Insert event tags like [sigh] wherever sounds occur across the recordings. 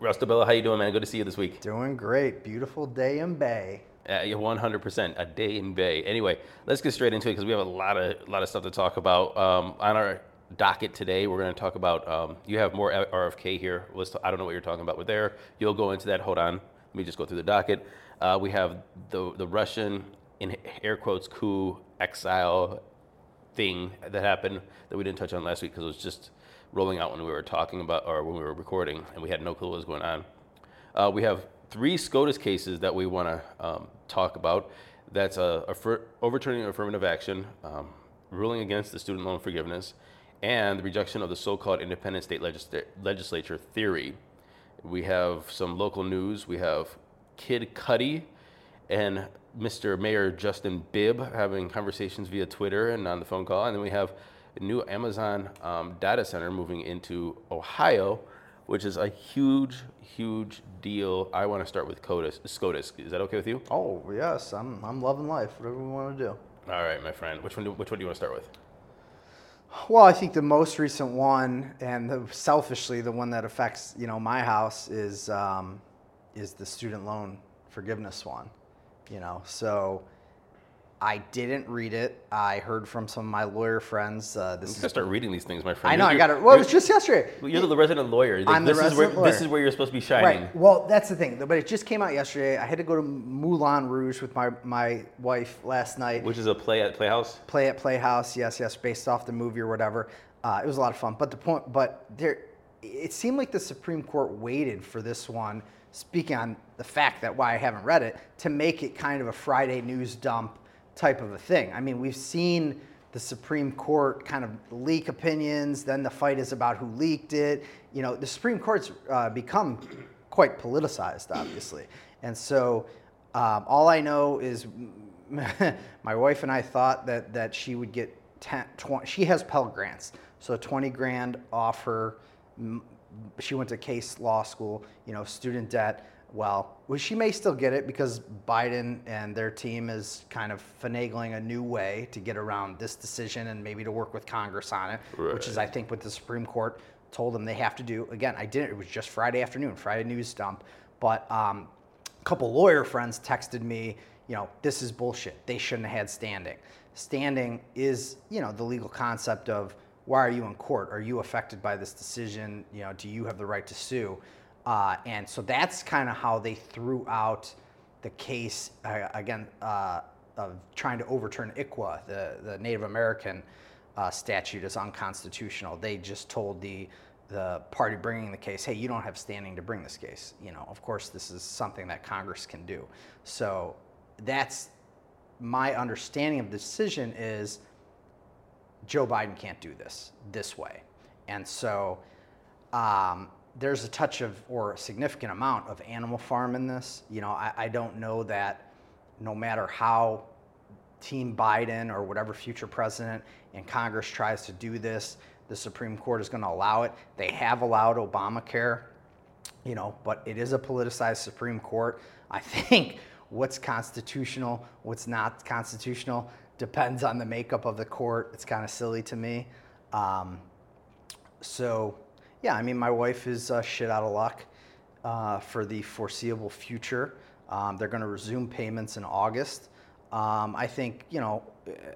Russ DeBella, how you doing, man? Good to see you this week. Doing great. Beautiful day in Bay. Uh, yeah, 100%, a day in Bay. Anyway, let's get straight into it because we have a lot of lot of stuff to talk about. Um, on our docket today, we're going to talk about. Um, you have more RFK here. Let's t- I don't know what you're talking about with there. You'll go into that. Hold on. Let me just go through the docket. Uh, we have the the Russian in air quotes coup exile thing that happened that we didn't touch on last week because it was just rolling out when we were talking about or when we were recording and we had no clue what was going on. Uh, we have three SCOTUS cases that we want to um, talk about. That's a, a overturning affirmative action, um, ruling against the student loan forgiveness, and the rejection of the so-called independent state legisl- legislature theory. We have some local news. We have Kid Cudi and Mr. Mayor Justin Bibb having conversations via Twitter and on the phone call, and then we have new Amazon um, data center moving into Ohio, which is a huge, huge deal. I want to start with CODIS, SCOTUS. Is that okay with you? Oh yes, I'm I'm loving life. Whatever we want to do. All right, my friend. Which one? Do, which one do you want to start with? Well, I think the most recent one, and the, selfishly the one that affects you know my house is um, is the student loan forgiveness one. You know, so I didn't read it. I heard from some of my lawyer friends. Uh, this you gotta start reading these things, my friend. I know. You're, I got it. Well, it was just yesterday. You're the resident lawyer. I'm this the resident is where, lawyer. This is where you're supposed to be shining. Right. Well, that's the thing. But it just came out yesterday. I had to go to Moulin Rouge with my my wife last night. Which is a play at Playhouse. Play at Playhouse. Yes, yes, based off the movie or whatever. Uh, it was a lot of fun. But the point, but there, it seemed like the Supreme Court waited for this one. Speaking on the fact that why I haven't read it to make it kind of a Friday news dump type of a thing. I mean, we've seen the Supreme Court kind of leak opinions, then the fight is about who leaked it. You know, the Supreme Court's uh, become quite politicized, obviously. And so um, all I know is [laughs] my wife and I thought that, that she would get 10, 20, she has Pell Grants, so 20 grand off her. She went to Case Law School, you know, student debt well, well, she may still get it because Biden and their team is kind of finagling a new way to get around this decision and maybe to work with Congress on it, right. which is, I think, what the Supreme Court told them they have to do. Again, I didn't, it was just Friday afternoon, Friday news dump, but um, a couple lawyer friends texted me, you know, this is bullshit. They shouldn't have had standing. Standing is, you know, the legal concept of why are you in court? Are you affected by this decision? You know, do you have the right to sue? Uh, and so that's kind of how they threw out the case uh, again uh, of trying to overturn ICWA, the, the Native American uh, statute, is unconstitutional. They just told the the party bringing the case, hey, you don't have standing to bring this case. You know, of course, this is something that Congress can do. So that's my understanding of the decision is Joe Biden can't do this this way, and so. Um, there's a touch of or a significant amount of animal farm in this. You know, I, I don't know that no matter how Team Biden or whatever future president in Congress tries to do this, the Supreme Court is going to allow it. They have allowed Obamacare, you know, but it is a politicized Supreme Court. I think what's constitutional, what's not constitutional, depends on the makeup of the court. It's kind of silly to me. Um, so yeah, I mean, my wife is uh, shit out of luck uh, for the foreseeable future. Um, they're going to resume payments in August. Um, I think, you know,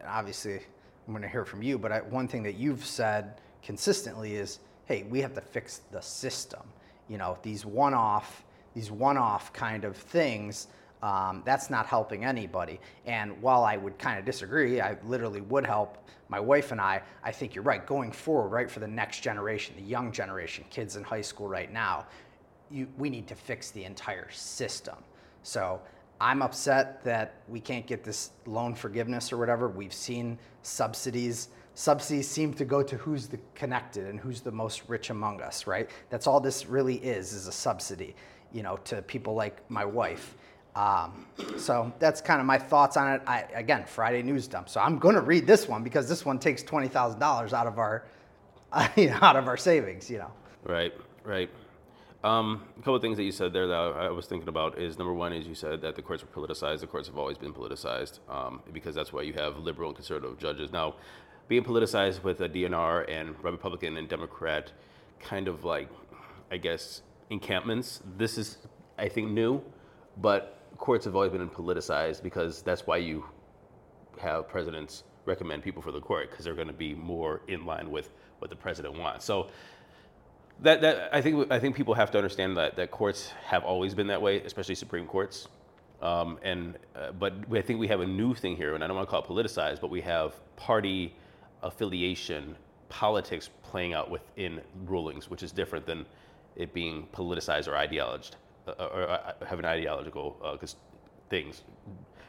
obviously, I'm going to hear from you, but I, one thing that you've said consistently is, hey, we have to fix the system. You know, these one-off, these one-off kind of things um, that's not helping anybody. And while I would kind of disagree, I literally would help my wife and I. I think you're right. Going forward, right for the next generation, the young generation, kids in high school right now, you, we need to fix the entire system. So I'm upset that we can't get this loan forgiveness or whatever. We've seen subsidies. Subsidies seem to go to who's the connected and who's the most rich among us, right? That's all this really is, is a subsidy, you know, to people like my wife. Um, so that's kind of my thoughts on it. I, again, Friday news dump. So I'm going to read this one because this one takes twenty thousand dollars out of our [laughs] out of our savings. You know. Right. Right. Um, a couple of things that you said there that I was thinking about is number one is you said that the courts were politicized. The courts have always been politicized um, because that's why you have liberal and conservative judges. Now, being politicized with a DNR and Republican and Democrat kind of like, I guess, encampments. This is, I think, new, but courts have always been politicized because that's why you have presidents recommend people for the court because they're going to be more in line with what the president wants. So that, that I think I think people have to understand that that courts have always been that way, especially Supreme Courts. Um, and uh, but I think we have a new thing here, and I don't want to call it politicized, but we have party affiliation politics playing out within rulings, which is different than it being politicized or ideologized or uh, having ideological uh, things.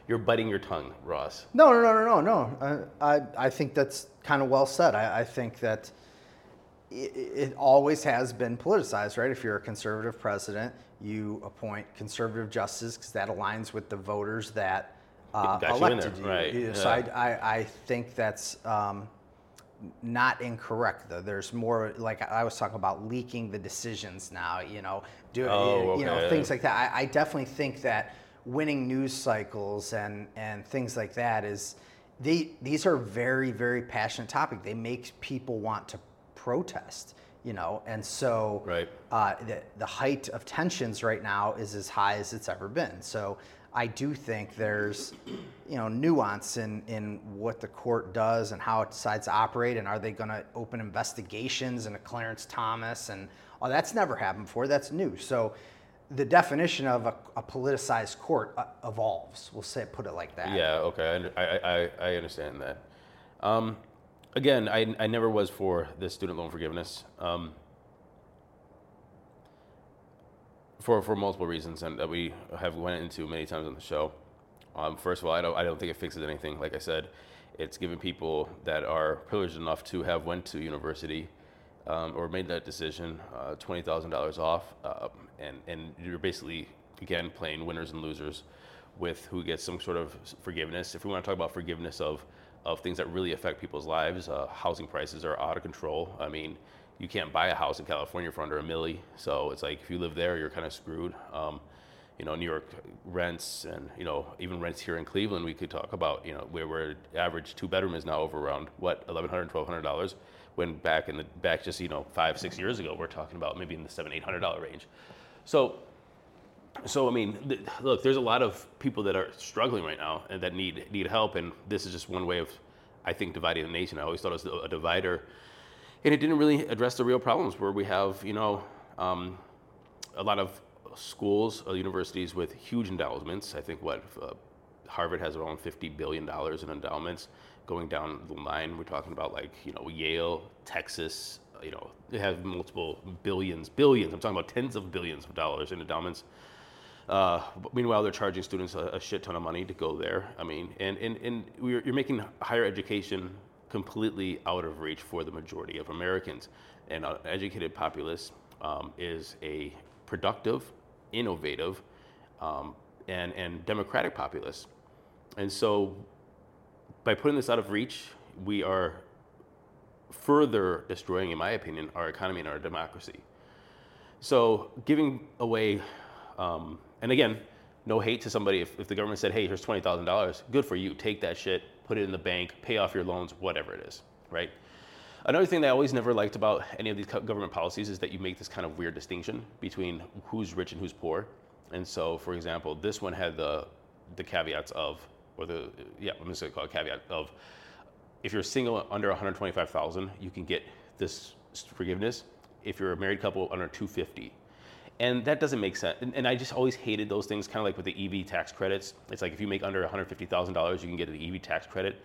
You're biting your tongue, Ross. No, no, no, no, no, no. I, I think that's kind of well said. I, I think that it, it always has been politicized, right? If you're a conservative president, you appoint conservative justices because that aligns with the voters that uh, elected you. Right. So yeah. I, I, I, think that's um, not incorrect though. There's more like I was talking about leaking the decisions now. You know, do oh, you know things like that. I, I, definitely think that winning news cycles and and things like that is they these are very very passionate topic. They make people want to protest. You know, and so right. uh, the, the height of tensions right now is as high as it's ever been. So I do think there's, you know, nuance in, in what the court does and how it decides to operate, and are they going to open investigations into Clarence Thomas and oh, that's never happened before. That's new. So the definition of a, a politicized court uh, evolves. We'll say put it like that. Yeah. Okay. I I, I understand that. Um, again, I I never was for the student loan forgiveness. Um, for for multiple reasons, and that we have went into many times on the show. Um, first of all, I don't I don't think it fixes anything. Like I said, it's giving people that are privileged enough to have went to university um, or made that decision uh, twenty thousand dollars off, uh, and and you're basically again playing winners and losers with who gets some sort of forgiveness. If we want to talk about forgiveness of of things that really affect people's lives, uh, housing prices are out of control. I mean, you can't buy a house in California for under a milli. So it's like if you live there, you're kind of screwed. Um, you know, New York rents and, you know, even rents here in Cleveland, we could talk about, you know, where we're average two bedroom is now over around what, $1,100, $1,200 when back in the, back just, you know, five, six years ago, we're talking about maybe in the seven, $800 range. So, so I mean, th- look, there's a lot of people that are struggling right now and that need, need help. And this is just one way of, I think, dividing the nation. I always thought it was a divider and it didn't really address the real problems where we have, you know, um, a lot of schools, uh, universities with huge endowments. I think what uh, Harvard has around 50 billion dollars in endowments. Going down the line, we're talking about like you know Yale, Texas. Uh, you know, they have multiple billions, billions. I'm talking about tens of billions of dollars in endowments. Uh, meanwhile, they're charging students a, a, shit ton of money to go there. I mean, and, and, and you're making higher education completely out of reach for the majority of Americans. And an educated populace um, is a productive, innovative, um, and, and democratic populace. And so by putting this out of reach, we are further destroying, in my opinion, our economy and our democracy. So giving away, um, and again, no hate to somebody if, if the government said, hey, here's $20,000, good for you, take that shit, put it in the bank, pay off your loans, whatever it is, right? Another thing that I always never liked about any of these government policies is that you make this kind of weird distinction between who's rich and who's poor. And so, for example, this one had the the caveats of, or the yeah, I'm just gonna call it caveat of, if you're single under 125,000, you can get this forgiveness. If you're a married couple under 250, and that doesn't make sense. And, and, I just always hated those things, kind of like with the EV tax credits. It's like if you make under $150,000, you can get an EV tax credit.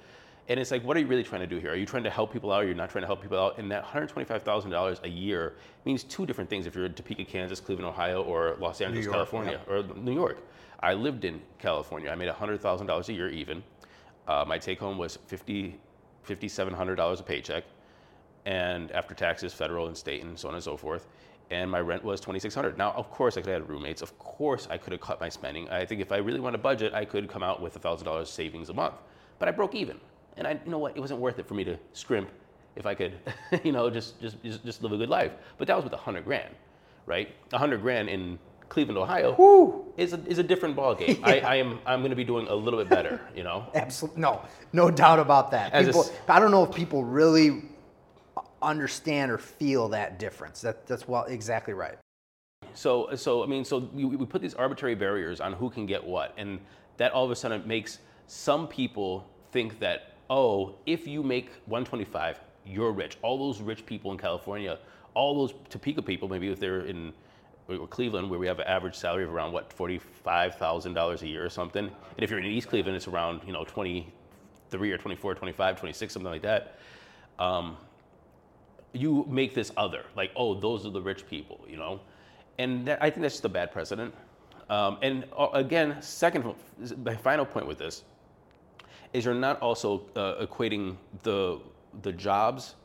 And it's like, what are you really trying to do here? Are you trying to help people out or you're not trying to help people out? And that $125,000 a year means two different things if you're in Topeka, Kansas, Cleveland, Ohio, or Los Angeles, York, California, yeah. or New York. I lived in California. I made $100,000 a year even. Uh, my take home was 50, $5,700 a paycheck. And after taxes, federal and state, and so on and so forth and my rent was 2600 now of course i could have had roommates of course i could have cut my spending i think if i really want to budget i could come out with $1000 savings a month but i broke even and i you know what it wasn't worth it for me to scrimp if i could [laughs] you know just just just, live a good life but that was with 100 grand right 100 grand in Cleveland, Ohio, Woo. is a, is a different ballgame. yeah. I, I am I'm going to be doing a little bit better, you know. Absolutely, no, no doubt about that. People, I don't know if people really understand or feel that difference. That, that's well exactly right. So, so I mean, so we, we put these arbitrary barriers on who can get what, and that all of a sudden makes some people think that, oh, if you make 125, you're rich. All those rich people in California, all those Topeka people, maybe if they're in or Cleveland, where we have an average salary of around what forty-five thousand dollars a year or something, and if you're in East Cleveland, it's around you know 23 or 24, 25, 26, something like that. Um, you make this other, like, oh, those are the rich people, you know, and that, I think that's just a bad precedent. Um, and uh, again, second, my final point with this is you're not also uh, equating the the jobs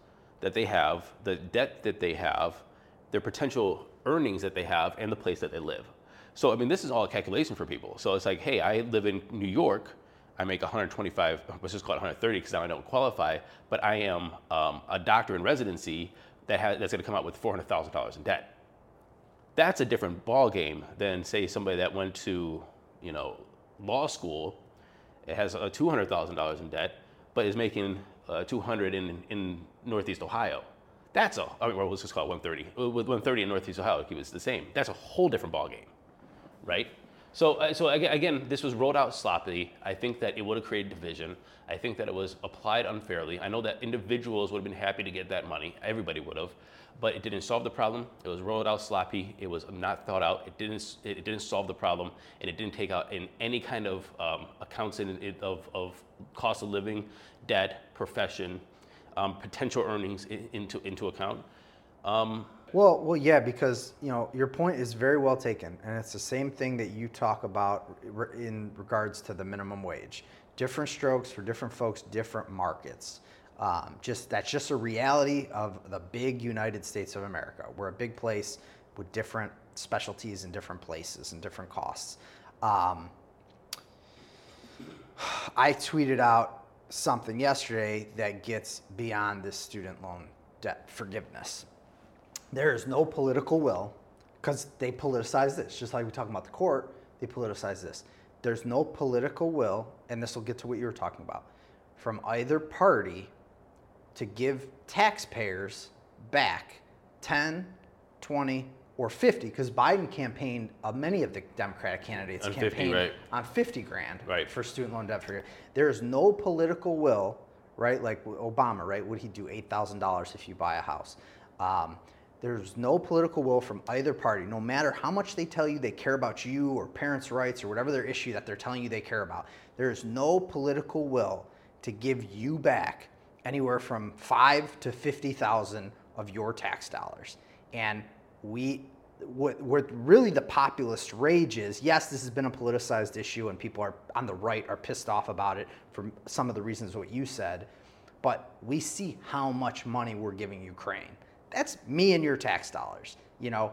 that they have, the debt that they have, their potential earnings that they have, and the place that they live. So I mean, this is all a calculation for people. So it's like, hey, I live in New York. I make 125, let's just call it 130 because now I don't qualify, but I am um, a doctor in residency that has, that's going to come out with $400,000 in debt. That's a different ball game than say somebody that went to, you know, law school, it has uh, $200,000 in debt, but is making uh, 200 in, in Northeast Ohio. That's a, I mean, well, let's just call it 130. With 130 in Northeast Ohio, it was the same. That's a whole different ballgame, right? So, uh, so again, this was rolled out sloppily. I think that it would have created division. I think that it was applied unfairly. I know that individuals would have been happy to get that money. Everybody would have, but it didn't solve the problem. It was rolled out sloppy. It was not thought out. It didn't. It didn't solve the problem, and it didn't take out in any kind of um, accounts in, of, of cost of living, debt, profession, um, potential earnings in, into into account. Um, well, well, yeah, because you know your point is very well taken, and it's the same thing that you talk about in regards to the minimum wage. Different strokes for different folks, different markets. Um, just that's just a reality of the big United States of America. We're a big place with different specialties in different places and different costs. Um, I tweeted out something yesterday that gets beyond this student loan debt forgiveness. There is no political will because they politicize this, just like we talk about the court, they politicize this. There's no political will, and this will get to what you were talking about, from either party to give taxpayers back 10, 20, or 50, because Biden campaigned, uh, many of the Democratic candidates On 50, campaigned right. on 50 grand Right. for student loan debt forgiveness. There is no political will, right? Like Obama, right? Would he do $8,000 if you buy a house? Um, there's no political will from either party, no matter how much they tell you they care about you or parents' rights or whatever their issue that they're telling you they care about. There is no political will to give you back anywhere from five to fifty thousand of your tax dollars. And we, what, what really the populist rage is, yes, this has been a politicized issue, and people are on the right are pissed off about it for some of the reasons what you said. But we see how much money we're giving Ukraine that's me and your tax dollars. You know,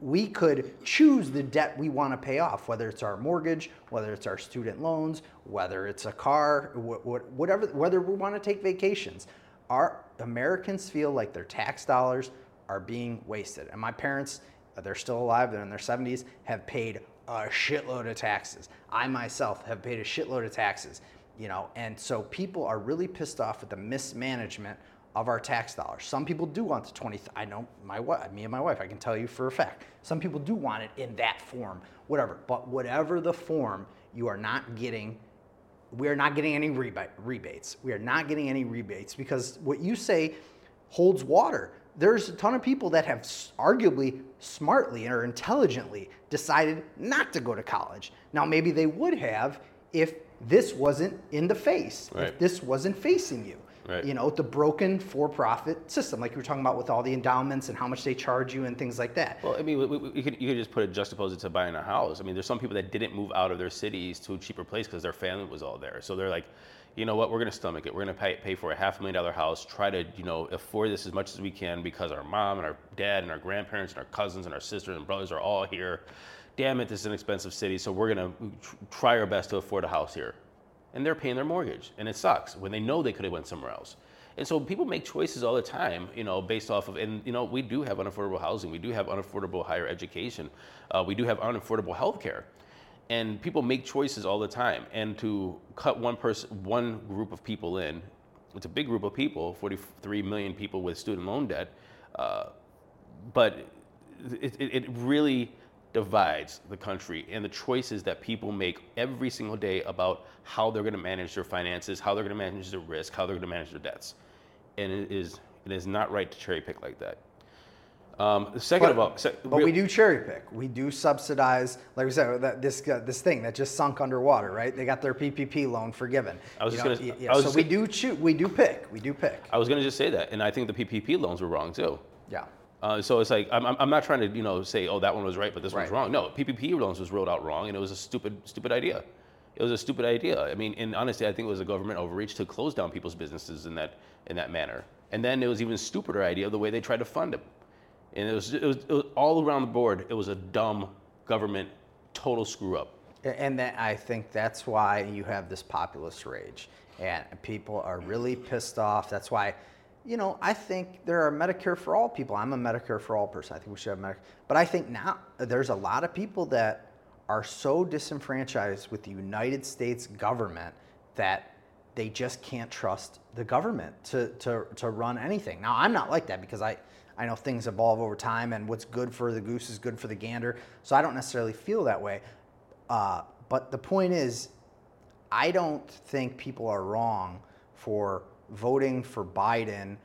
we could choose the debt we want to pay off, whether it's our mortgage, whether it's our student loans, whether it's a car, wh- wh- whatever, whether we want to take vacations. Our Americans feel like their tax dollars are being wasted. And my parents, they're still alive, they're in their 70s, have paid a shitload of taxes. I myself have paid a shitload of taxes, you know, and so people are really pissed off at the mismanagement of our tax dollars. Some people do want the 20 I know my wife, me and my wife, I can tell you for a fact. Some people do want it in that form, whatever. But whatever the form, you are not getting we are not getting any rebate, rebates. We are not getting any rebates because what you say holds water. There's a ton of people that have arguably smartly or intelligently decided not to go to college. Now, maybe they would have if this wasn't in the face, right. if this wasn't facing you. Right. You know, the broken for-profit system, like you were talking about with all the endowments and how much they charge you and things like that. Well, I mean, we, we, you, could, you could just put it juxtapose it to buying a house. I mean, there's some people that didn't move out of their cities to a cheaper place because their family was all there. So they're like, you know what, we're going to stomach it. We're going to pay, pay for a half a million dollar house, try to, you know, afford this as much as we can because our mom and our dad and our grandparents and our cousins and our sisters and brothers are all here. Damn it, this is an expensive city, so we're going to try our best to afford a house here. And they're paying their mortgage, and it sucks when they know they could have went somewhere else. And so people make choices all the time, you know, based off of, and you know, we do have unaffordable housing, we do have unaffordable higher education, uh, we do have unaffordable health care and people make choices all the time. And to cut one person, one group of people in, it's a big group of people, 43 million people with student loan debt, uh, but it, it, it really divides the country and the choices that people make every single day about how they're going to manage their finances, how they're going to manage their risk, how they're going to manage their debts. And it is, it is not right to cherry pick like that. Um, second But, of all, se- but we do cherry pick. We do subsidize, like we said, that this uh, this thing that just sunk underwater, right? They got their PPP loan forgiven. I was You just gonna- y- yeah, so just we do choose. We do pick. We do pick. I was going to just say that, and I think the PPP loans were wrong too. Yeah. Uh, so it's like I'm, I'm not trying to you know say oh that one was right but this one's Right. wrong. No, PPP loans was rolled out wrong and it was a stupid stupid idea. It was a stupid idea. I mean, and honestly, I think it was a government overreach to close down people's businesses in that in that manner. And then it was even stupider idea the way they tried to fund them. And it was it was, it was all around the board. It was a dumb government total screw up. And that, I think that's why you have this populist rage, and people are really pissed off. That's why, you know, I think there are Medicare for all people. I'm a Medicare for all person. I think we should have Medicare, but I think now there's a lot of people that are so disenfranchised with the United States government that they just can't trust the government to, to, to run anything. Now, I'm not like that because I, I know things evolve over time and what's good for the goose is good for the gander. So I don't necessarily feel that way. Uh, but the point is, I don't think people are wrong for voting for Biden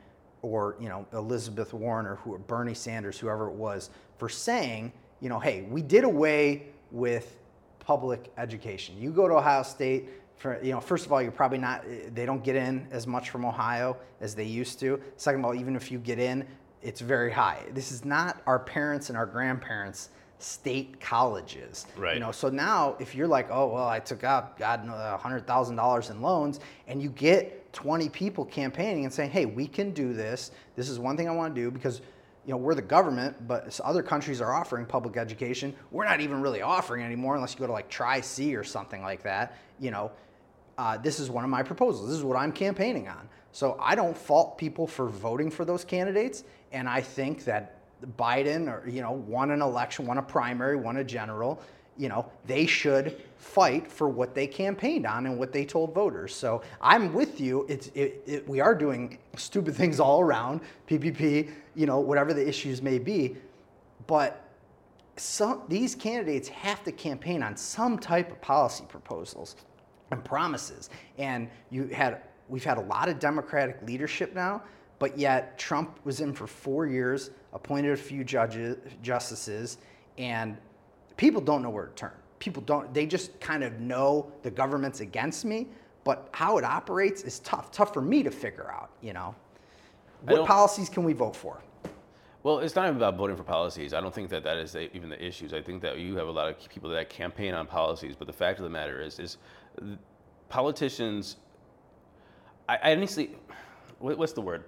or you know Elizabeth Warren or who, Bernie Sanders, whoever it was, for saying, you know, hey, we did away with public education. You go to Ohio State. For, you know, first of all, you're probably not. They don't get in as much from Ohio as they used to. Second of all, even if you get in, it's very high. This is not our parents and our grandparents' state colleges. Right. You know, so now if you're like, oh well, I took out God a hundred thousand dollars in loans, and you get 20 people campaigning and saying, hey, we can do this. This is one thing I want to do because. You know, we're the government, but other countries are offering public education. We're not even really offering anymore unless you go to like Tri C or something like that. You know, uh, this is one of my proposals. This is what I'm campaigning on. So I don't fault people for voting for those candidates, and I think that Biden or you know won an election, won a primary, won a general. You know they should fight for what they campaigned on and what they told voters. So I'm with you. It's it, it, we are doing stupid [laughs] things all around PPP. You know whatever the issues may be, but some these candidates have to campaign on some type of policy proposals and promises. And you had we've had a lot of Democratic leadership now, but yet Trump was in for four years, appointed a few judges, justices, and people don't know where to turn. People don't. They just kind of know the government's against me, but how it operates is tough. Tough for me to figure out. You know, what policies can we vote for? Well, it's not even about voting for policies. I don't think that that is the, even the issues. I think that you have a lot of people that campaign on policies, but the fact of the matter is, is politicians. I, I honestly, what, what's the word?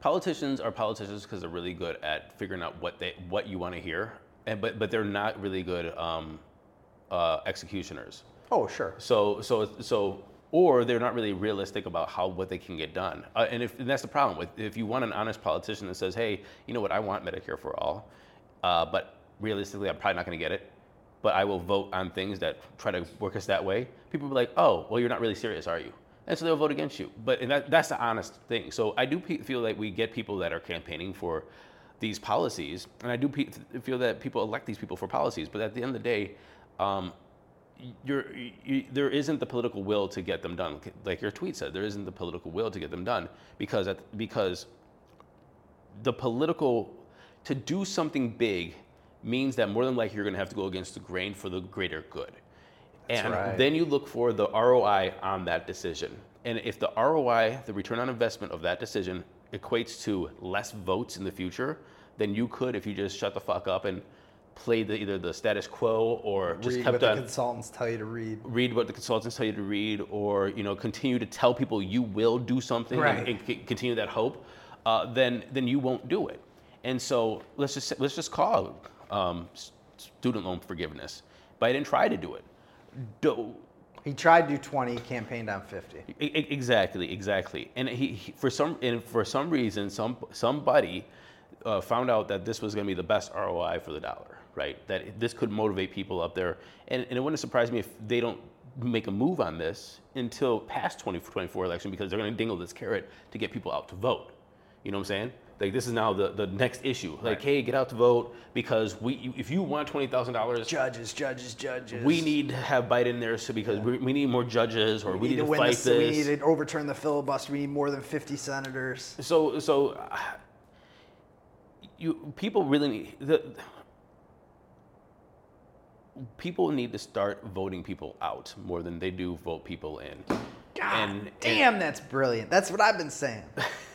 Politicians are politicians because they're really good at figuring out what they what you want to hear, and but but they're not really good um, uh, executioners. Oh, sure. So so so or they're not really realistic about how what they can get done. Uh, and if and that's the problem with if you want an honest politician that says, hey, you know what, I want Medicare for all, uh, but realistically, I'm probably not going to get it. But I will vote on things that try to work us that way. People will be like, oh, well, you're not really serious, are you? And so they'll vote against you. But and that, that's the honest thing. So I do pe- feel like we get people that are campaigning for these policies, and I do pe- feel that people elect these people for policies. But at the end of the day, um, you're, you, there isn't the political will to get them done. Like your tweet said, there isn't the political will to get them done because at, because the political to do something big means that more than likely you're going to have to go against the grain for the greater good. and right. then you look for the ROI on that decision. And if the ROI, the return on investment of that decision, equates to less votes in the future, than you could, if you just shut the fuck up and play the, either the status quo or just read kept what the on consultants tell you to read. read what the consultants tell you to read, or you know, continue to tell people you will do something and- Right. and, c- continue that hope, uh, then then you won't do it. And so let's just let's just call um, student loan forgiveness. But I didn't try to do it. Do, He tried to do 20, campaigned on 50. E- e- Exactly, exactly. And he, he for some and for some reason, some somebody uh, found out that this was going to be the best ROI for the dollar, right? That this could motivate people up there, and, and it wouldn't surprise me if they don't make a move on this until past 2024 election because they're going to dingle this carrot to get people out to vote. You know what I'm saying? Like this is now the, the next issue. Like, hey, get out to vote because we if you want twenty thousand dollars, Judges, judges, judges. we need to have Biden there so because we, we need more judges or we, need, to, win fight this. this. We need to overturn the filibuster. We need more than 50 senators. So so uh, [sighs] you people really need the people need to start voting people out more than they do vote people in. God And- damn, that's brilliant. That's what I've been saying. [laughs]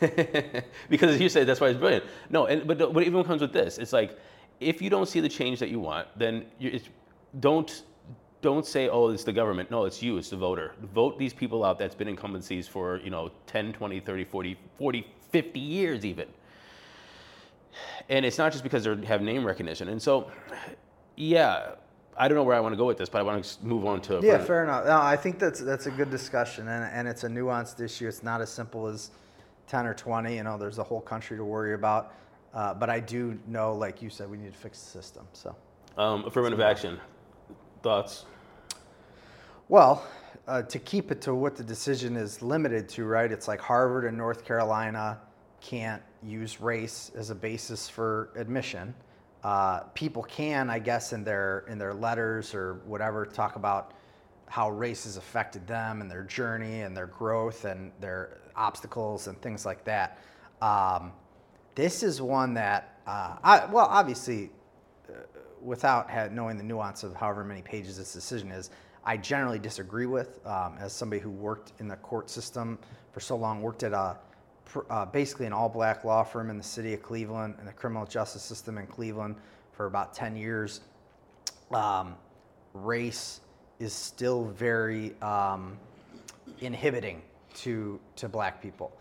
because as you say, that's why it's brilliant. No, and but, it even comes with this. It's like if you don't see the change that you want, then you, it's, don't don't say, oh, it's the government. No, it's you. It's the voter. Vote these people out that's been incumbencies for you know 10, 20, 30, 40, 40, 50 years even. And it's not just because they have name recognition. And so, yeah, I don't know where I want to go with this, but I want to move on to Yeah, fair enough. No, I think that's that's a good discussion, and, and it's a nuanced issue. It's not as simple as ten or twenty. You know, there's a whole country to worry about. Uh, but I do know, like you said, we need to fix the system. So, um, affirmative action. Thoughts? well, uh, to keep it to what the decision is limited to, right? It's like Harvard and North Carolina can't use race as a basis for admission. Uh, people can, I guess, in their in their letters or whatever, talk about how race has affected them and their journey and their growth and their obstacles and things like that. Um, this is one that, uh, I, well, obviously, uh, without ha- knowing the nuance of however many pages this decision is, I generally disagree with. Um, as somebody who worked in the court system for so long, worked at a uh, basically an all-black law firm in the city of Cleveland and the criminal justice system in Cleveland for about 10 years. Um, race is still very um, inhibiting to to black people.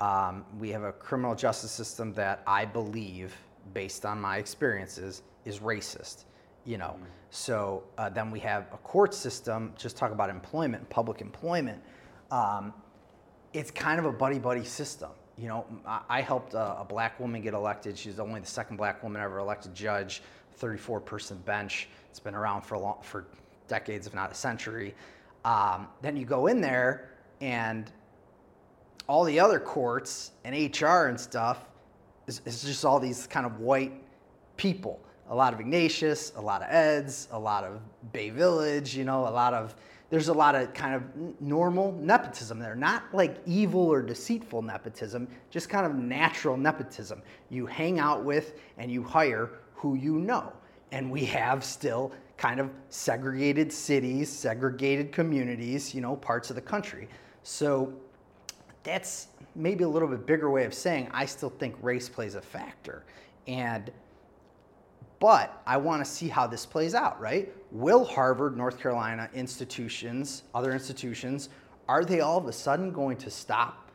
Um, we have a criminal justice system that I believe, based on my experiences, is racist. You know, so uh, then we have a court system. Just talk about employment, public employment. Um, it's kind of a buddy buddy system. You know, I, helped a, black woman get elected. She's only the second black woman ever elected judge. 34 person bench. It's been around for long, for decades, if not a century. Um, then you go in there and all the other courts and HR and stuff is, is just all these kind of white people. A lot of Ignatius, a lot of Eds, a lot of Bay Village, you know, a lot of, there's a lot of kind of normal nepotism there. Not like evil or deceitful nepotism, just kind of natural nepotism. You hang out with and you hire who you know. And we have still kind of segregated cities, segregated communities, you know, parts of the country. So that's maybe a little bit bigger way of saying I still think race plays a factor. And but I want to see how this plays out, right? Will Harvard, North Carolina institutions, other institutions, are they all of a sudden going to stop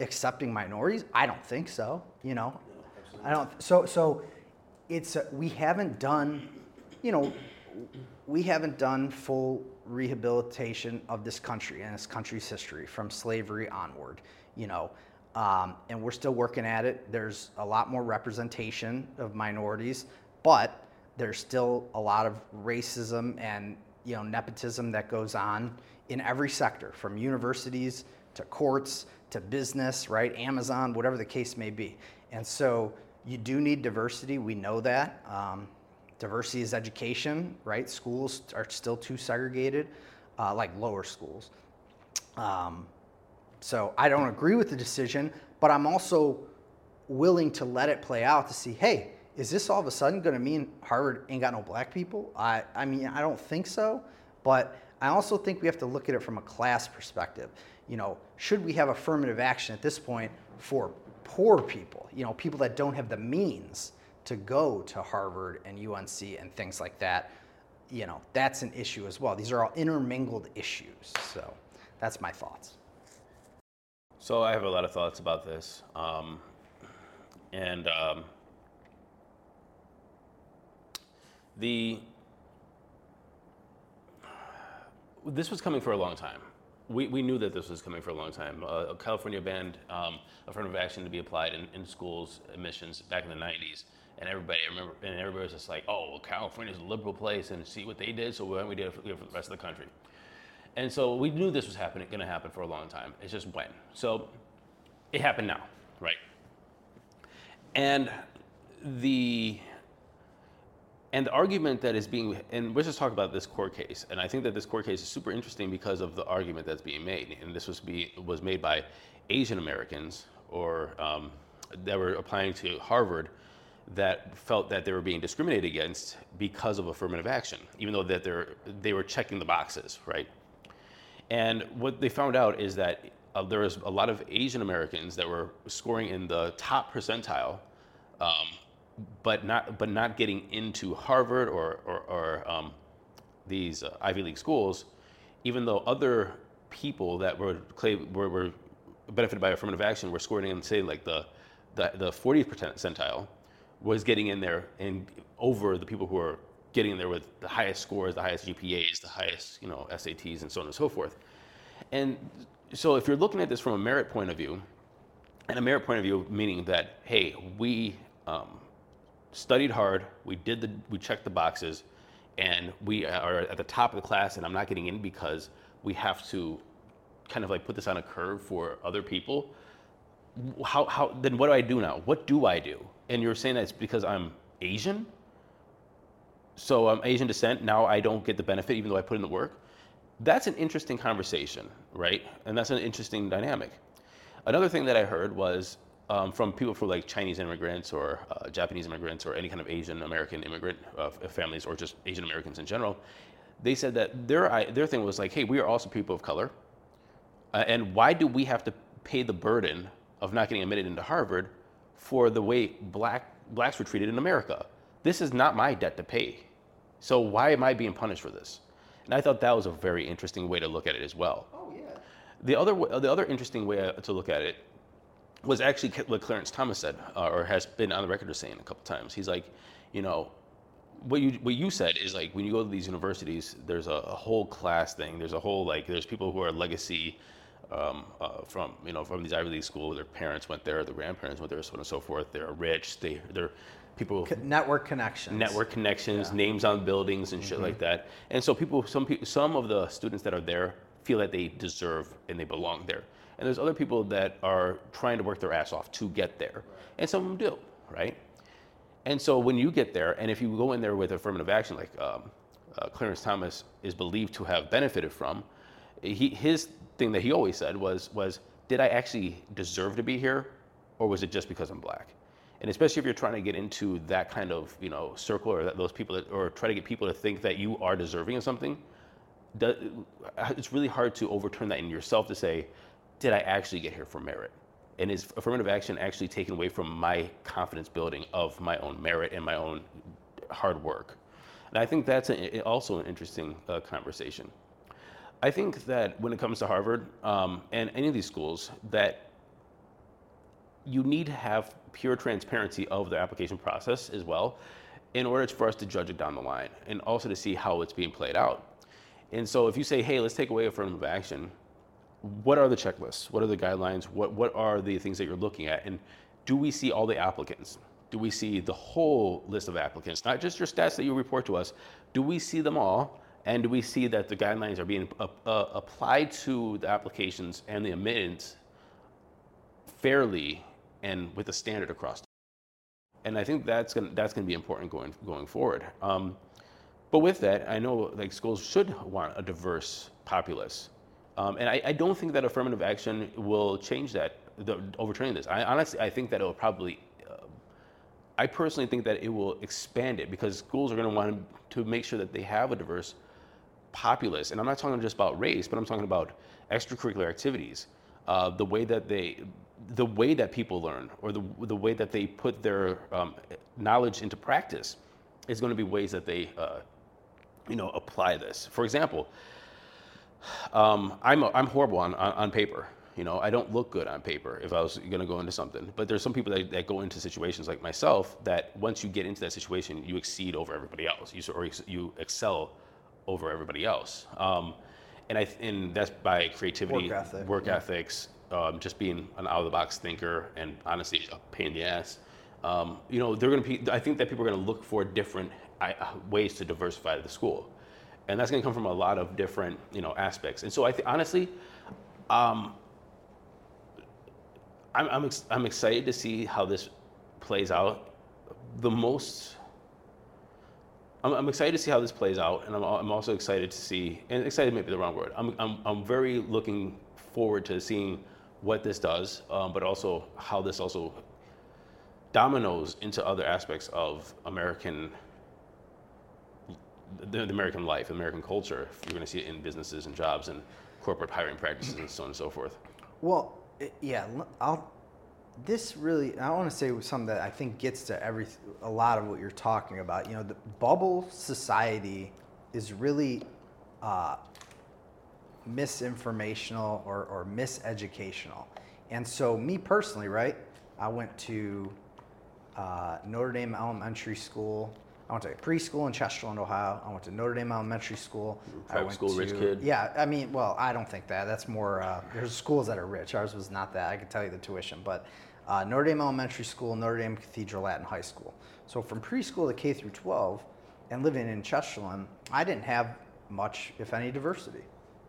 accepting minorities? I don't think so. You know, I don't. So so, it's uh, we haven't done, you know, we haven't done full rehabilitation of this country and this country's history from slavery onward. You know, um, and we're still working at it. There's a lot more representation of minorities, but there's still a lot of racism and you know nepotism that goes on in every sector, from universities to courts to business, right? Amazon, whatever the case may be. And so you do need diversity. We know that. Um, diversity is education, right? Schools are still too segregated, uh, like lower schools. Um, so I don't agree with the decision, but I'm also willing to let it play out to see, hey, is this all of a sudden going to mean Harvard ain't got no black people? I, I mean, I don't think so, but I also think we have to look at it from a class perspective. You know, should we have affirmative action at this point for poor people, you know, people that don't have the means to go to Harvard and UNC and things like that? You know, that's an issue as well. These are all intermingled issues. So that's my thoughts. So I have a lot of thoughts about this, um, and um, the this was coming for a long time. We, we knew that this was coming for a long time. Uh, California banned um, affirmative action to be applied in, in schools admissions back in the 90s, and everybody I remember, and everybody was just like, "Oh, well, California's a liberal place, and see what they did, so why don't we do it for, for the rest of the country?" And so we knew this was happening, going to happen for a long time. It's just when. So it happened now, right? and the and the argument that is being and let's just talk about this court case. And i think that this court case is super interesting because of the argument that's being made. And this was be was made by asian americans or um, that were applying to harvard that felt that they were being discriminated against because of affirmative action even though that they're they were checking the boxes right? And what they found out is that uh, there was a lot of asian americans that were scoring in the top percentile um, but not but not getting into Harvard or or, or um, these uh, Ivy League schools, even though other people that were, were were benefited by affirmative action were scoring in say like the the, the 40th percentile was getting in there and over the people who are getting in there with the highest scores, the highest GPAs, the highest you know SATs and so on and so forth. And so if you're looking at this from a merit point of view, and a merit point of view meaning that hey we um, studied hard. We did the, we checked the boxes, and we are at the top of the class. And I'm not getting in because we have to kind of like put this on a curve for other people. How, how then what do I do now? What do I do? And you're saying that it's because I'm Asian. So I'm Asian descent. Now I don't get the benefit even though I put in the work. That's an interesting conversation, right? And that's an interesting dynamic. Another thing that I heard was um, from people from like Chinese immigrants or uh, Japanese immigrants or any kind of Asian American immigrant uh, families or just Asian Americans in general, they said that their their thing was like, hey, we are also people of color, uh, and why do we have to pay the burden of not getting admitted into Harvard for the way black blacks were treated in America? This is not my debt to pay, so why am I being punished for this? And I thought that was a very interesting way to look at it as well. Oh yeah. The other the other interesting way to look at it was actually what Clarence Thomas said, uh, or has been on the record of saying a couple times. He's like, you know, what you what you said is like when you go to these universities, there's a, a whole class thing. There's a whole like there's people who are legacy um, uh, from you know from these Ivy League schools. Their parents went there, their grandparents went there, so on and so forth. They're rich. They they're people network connections network connections yeah. names on buildings and shit mm-hmm. like that and so people some people some of the students that are there feel that they deserve and they belong there and there's other people that are trying to work their ass off to get there. And some of them do, right? And so when you get there, and if you go in there with affirmative action, like um, uh, Clarence Thomas is believed to have benefited from, he, his thing that he always said was, was, did I actually deserve to be here, or was it just because I'm black? And especially if you're trying to get into that kind of you know circle, or that, those people, that, or try to get people to think that you are deserving of something, it's really hard to overturn that in yourself to say, did I actually get here for merit? And is affirmative action actually taken away from my confidence building of my own merit and my own hard work? And I think that's a, also an interesting uh, conversation. I think that when it comes to Harvard um, and any of these schools, that you need to have pure transparency of the application process as well in order for us to judge it down the line and also to see how it's being played out. And so if you say, hey, let's take away affirmative action, what are the checklists? What are the guidelines? What, what are the things that you're looking at? And do we see all the applicants? Do we see the whole list of applicants, not just your stats that you report to us? Do we see them all? And do we see that the guidelines are being uh, uh, applied to the applications and the admittance fairly and with a standard across? And I think that's going that's going to be important going going forward. Um, but with that, I know like schools should want a diverse populace. Um, and I, I, don't think that affirmative action will change that, the, overturning this. I honestly, I think that it will probably, uh, I personally think that it will expand it because schools are going to want to make sure that they have a diverse populace. And I'm not talking just about race, but I'm talking about extracurricular activities, uh, the way that they, the way that people learn, or the the way that they put their um, knowledge into practice, is going to be ways that they, uh, you know, apply this. For example um, I'm, I'm horrible on, on, on, paper. You know, I don't look good on paper if I was going to go into something. But there's some people that, that go into situations like myself that once you get into that situation, you exceed over everybody else. You, or you excel over everybody else. Um, and I and that's by creativity, work, ethic, work yeah. ethics, um, just being an out of the box thinker, and honestly, a pain in the ass. Um, you know, they're going to be. I think that people are going to look for different uh, ways to diversify the school and that's going to come from a lot of different you know aspects. And so I think honestly, um, I'm I'm, ex- I'm excited to see how this plays out, the most I'm, I'm excited to see how this plays out, and I'm, I'm also excited to see, and excited may be the wrong word. I'm, I'm, I'm very looking forward to seeing what this does, um, but also how this also dominoes into other aspects of American, the, the American life, American culture. You're going to see it in businesses and jobs and corporate hiring practices and so on and so forth. Well, yeah, I'll. This really, I want to say something that I think gets to every a lot of what you're talking about. You know, the bubble society is really uh, misinformational or, or miseducational. And so, me personally, right, I went to uh, Notre Dame Elementary School. I went to preschool in Chesterland, Ohio. I went to Notre Dame Elementary School. I Private went school, rich kid? Yeah, I mean, well, I don't think that. That's more, uh, there's schools that are rich. Ours was not that. I could tell you the tuition. But uh, Notre Dame Elementary School, Notre Dame Cathedral Latin High School. So from preschool to K through 12 and living in Chesterland, I didn't have much, if any, diversity,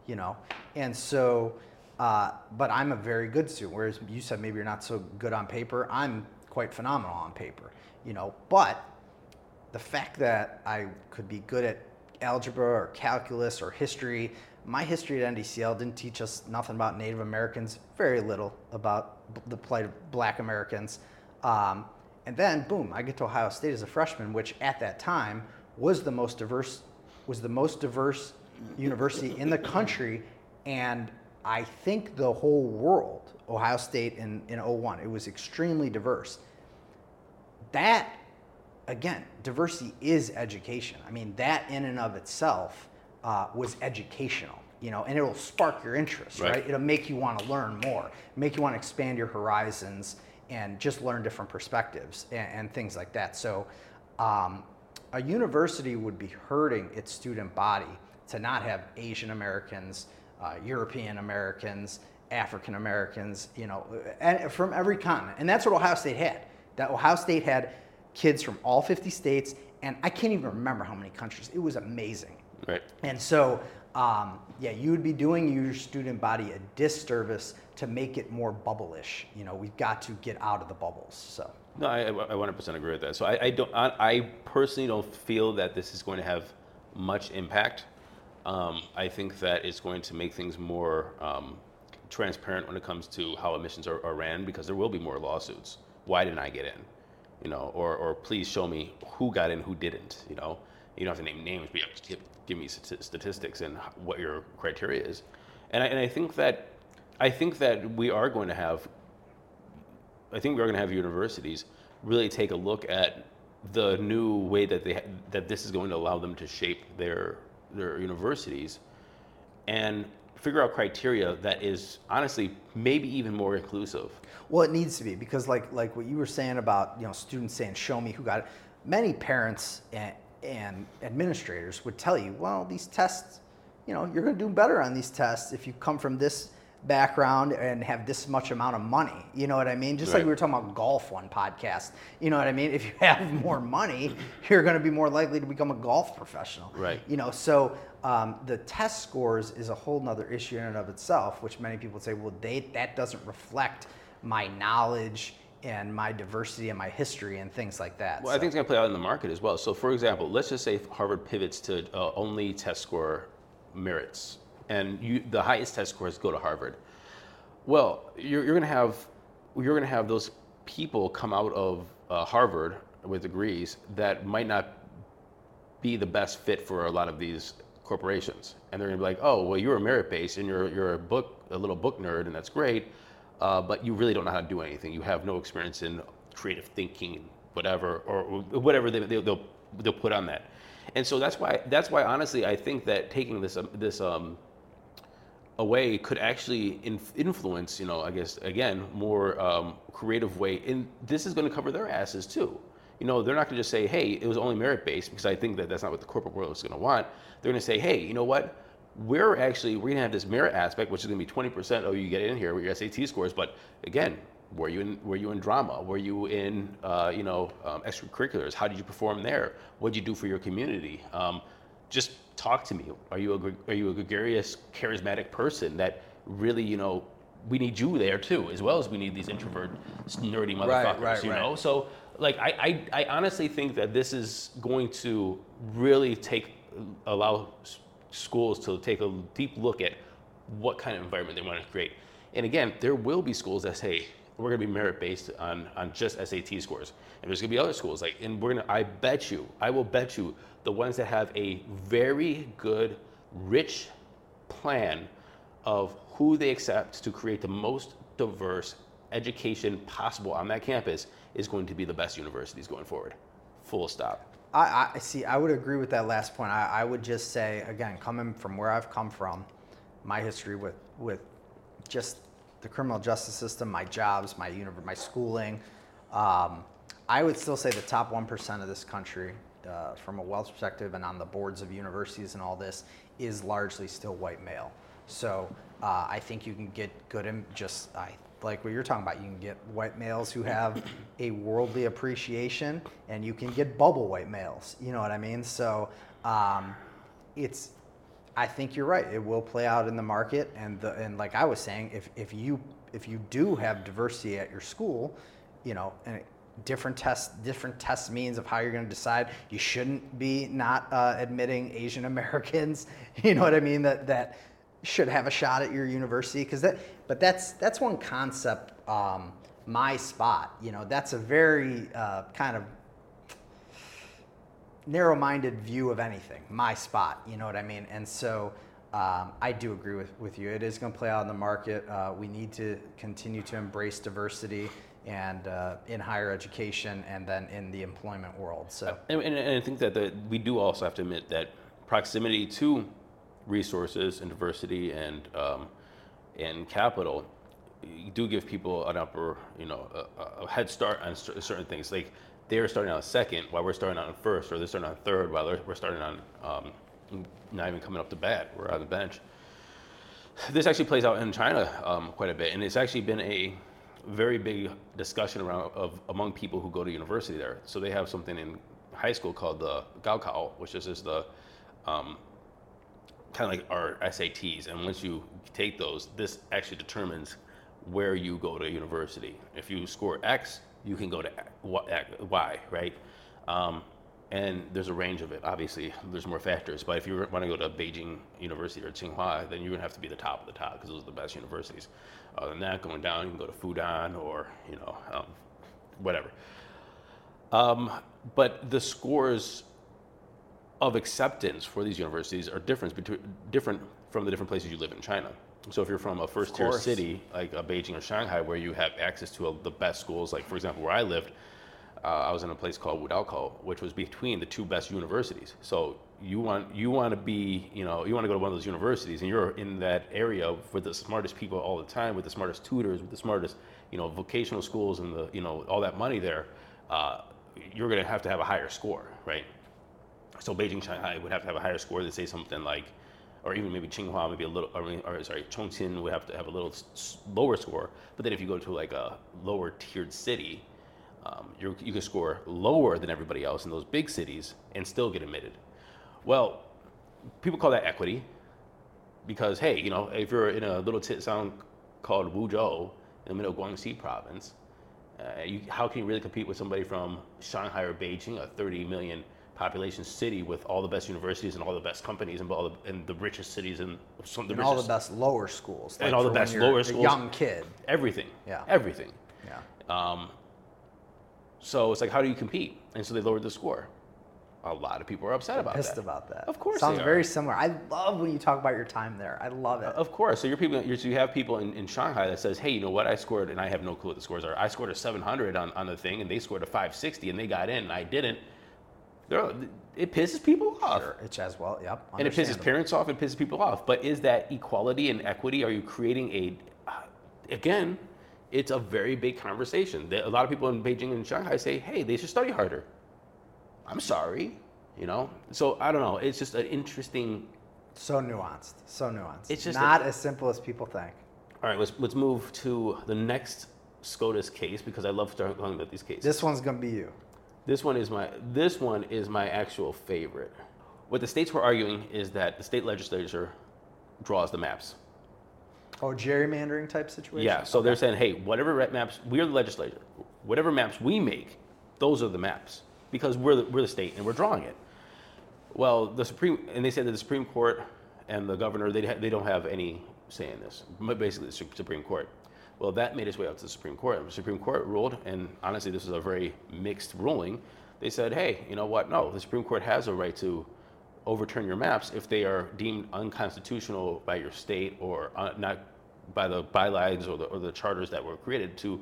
you know? And so, uh, but I'm a very good student, whereas you said maybe you're not so good on paper. I'm quite phenomenal on paper, you know? But the fact that I could be good at algebra or calculus or history, my history at NDCL didn't teach us nothing about Native Americans, very little about the plight of black Americans. Um, and then, boom, I get to Ohio State as a freshman, which at that time was the most diverse, was the most diverse university in the country. And I think the whole world, Ohio State in, in 01, it was extremely diverse that again diversity is education. I mean that in and of itself uh, was educational you know and it'll spark your interest right, Right. it'll make you want to learn more make you want to expand your horizons and just learn different perspectives and, and things like that. So um, a university would be hurting its student body to not have asian americans uh, european americans african americans you know and from every continent. And that's what ohio state had. That Ohio State had kids from all 50 states, and I can't even remember how many countries. It was amazing. Right. And so, um, yeah, you would be doing your student body a disservice to make it more bubble-ish. You know, we've got to get out of the bubbles. So, No, I, I 100% agree with that. So I, I don't. I, I personally don't feel that this is going to have much impact. Um, I think that it's going to make things more um, transparent when it comes to how admissions are, are ran, because there will be more lawsuits. Why didn't I get in? You know, or or please show me who got in, who didn't. You know, you don't have to name names, but you have to give, give me statistics and what your criteria is. And I, and I think that I think that we are going to have I think we're going to have universities really take a look at the new way that they that this is going to allow them to shape their their universities and figure out criteria that is honestly maybe even more inclusive. well, it needs to be because, like, like what you were saying about you know students saying, "Show me who got it." Many parents and, and administrators would tell you, "Well, these tests, you know, you're going to do better on these tests if you come from this." background and have this much amount of money you know what i mean just like we were talking about golf one podcast you know what i mean if you have [laughs] more money you're going to be more likely to become a golf professional Right. you know so um, the test scores is a whole nother issue in and of itself which many people say well they that doesn't reflect my knowledge and my diversity and my history and things like that Well, I think it's going to play out in the market as well. So, for example, let's just say Harvard pivots to uh, only test score merits, and you, the highest test scores go to Harvard. Well, you're, you're going to have you're going to have those people come out of uh, Harvard with degrees that might not be the best fit for a lot of these corporations, and they're going to be like, "Oh, well, you're a merit based, and you're you're a book a little book nerd, and that's great, uh, but you really don't know how to do anything. You have no experience in creative thinking, whatever, or whatever they, they'll, they'll they'll put on that." And so that's why that's why honestly I think that taking this um, this um, away could actually inf- influence, you know, I guess again, more um, creative way. And this is going to cover their asses too. You know, they're not going to just say, "Hey, it was only merit based," because I think that that's not what the corporate world is going to want. They're going to say, "Hey, you know what? We're actually we're going to have this merit aspect, which is going to be 20% of you get in here with your SAT scores, but again." Were you in? Were you in drama? Were you in, uh, you know, um, extracurriculars? How did you perform there? What did you do for your community? Um, just talk to me. Are you a are you a gregarious, charismatic person that really you know we need you there too, as well as we need these introvert, nerdy motherfuckers. right, you right. know, so like I, I, I honestly think that this is going to really take allow schools to take a deep look at what kind of environment they want to create. And again, there will be schools that say we're going to be merit based on on just SAT scores, and there's going to be other schools like, and we're going to. I bet you, I will bet you, the ones that have a very good, rich plan of who they accept to create the most diverse education possible on that campus is going to be the best universities going forward. Full stop. I, I see. I would agree with that last point. I, I would just say again, coming from where I've come from, my history with with just the criminal justice system, my jobs, my univ- my schooling, um, I would still say the top one percent of this country, uh, from a wealth perspective, and on the boards of universities and all this, is largely still white male. So uh, I think you can get good and just I like what you're talking about. You can get white males who have a worldly appreciation, and you can get bubble white males. You know what I mean? So um, it's. I think you're right. It will play out in the market, and the and like I was saying, if if you if you do have diversity at your school, you know, and different tests different test means of how you're going to decide. You shouldn't be not uh, admitting Asian Americans. [laughs] You know what I mean? That that should have a shot at your university because that but that's that's one concept um, my spot you know that's a very uh, kind of narrow-minded view of anything my spot you know what i mean? And so um, i do agree with, with you. It is going to play out in the market. Uh, we need to continue to embrace diversity and uh, in higher education and then in the employment world so. And, and, and I think that the, we do also have to admit that proximity to resources and diversity and um, and capital do give people an upper, you know, a, a head start on certain things. Like they're starting out second while we're starting out first, or they're starting out third while we're starting on um, not even coming up to bat. We're on the bench. This actually plays out in China um, quite a bit, and it's actually been a very big discussion around of among people who go to university there. So they have something in high school called the Gaokao, which is just the um, kind of like our SATs. And once you take those, this actually determines where you go to university. If you score X, you can go to Y, right? Um, and there's a range of it. Obviously, there's more factors. But if you want to go to Beijing University or Tsinghua, then you're gonna have to be the top of the top because those are the best universities. Other than that, going down, you can go to Fudan or you know, um, whatever. Um, but the scores of acceptance for these universities are different between different from the different places you live in China. So if you're from a first tier city like Beijing or Shanghai, where you have access to uh the best schools, like for example, where I lived, uh, I was in a place called Wudaokou, which was between the two best universities. So you want you want to be you know you want to go to one of those universities, and you're in that area with the smartest people all the time, with the smartest tutors, with the smartest you know vocational schools, and the you know all that money there. Uh, you're going to have to have a higher score, right? So Beijing, Shanghai would have to have a higher score than say something like, or even maybe Tsinghua, maybe a little, or, or sorry, Chongqing would have to have a little lower score. But then if you go to like a lower tiered city, um, you're, you can score lower than everybody else in those big cities and still get admitted. Well, people call that equity because hey, you know, if you're in a little tit town called Wuzhou in the middle of Guangxi province, uh, you, how can you really compete with somebody from Shanghai or Beijing, a 30 million population city with all the best universities and all the best companies and all the, and the richest cities and some of the and all the best lower schools And all the best lower schools. young kid everything, Yeah. everything. yeah Um, so it's like, how do you compete? And so they lowered the score. A lot of people are upset about pissed that. about that Of course sounds very similar i love when you talk about your time there i love it Of course. So you're people. You're, so you have people in, in Shanghai that says, "Hey, you know what? I scored, and I have no clue what the scores are. I scored a 700 on, on the thing, and they scored a 560, and they got in, and I didn't." It pisses people off, Sure, it's as well yep and it pisses parents off. It pisses people off. But is that equality and equity? Are you creating a? Uh, again, it's a very big conversation. A lot of people in Beijing and Shanghai say, "Hey, they should study harder." I'm sorry, you know. So I don't know. It's just an interesting so nuanced so nuanced It's just not a- as simple as people think All right, let's let's move to the next SCOTUS case because I love talking about these cases. this one's gonna be you This one is my this one is my actual favorite. What the states were arguing is that the state legislature draws the maps. Oh, gerrymandering type situation. Yeah, so they're saying, hey, whatever maps, we're the legislature, whatever maps we make, those are the maps because we're the, we're the state and we're drawing it. Well, the Supreme, and they said that the Supreme Court and the governor, they, ha- they don't have any say in this, but basically the Supreme Court. Well, that made its way up to the Supreme Court. The Supreme Court ruled, and honestly, this was a very mixed ruling. They said, hey, you know what? No, the Supreme Court has a right to overturn your maps if they are deemed unconstitutional by your state or uh, not by the bylines or the, or the charters that were created to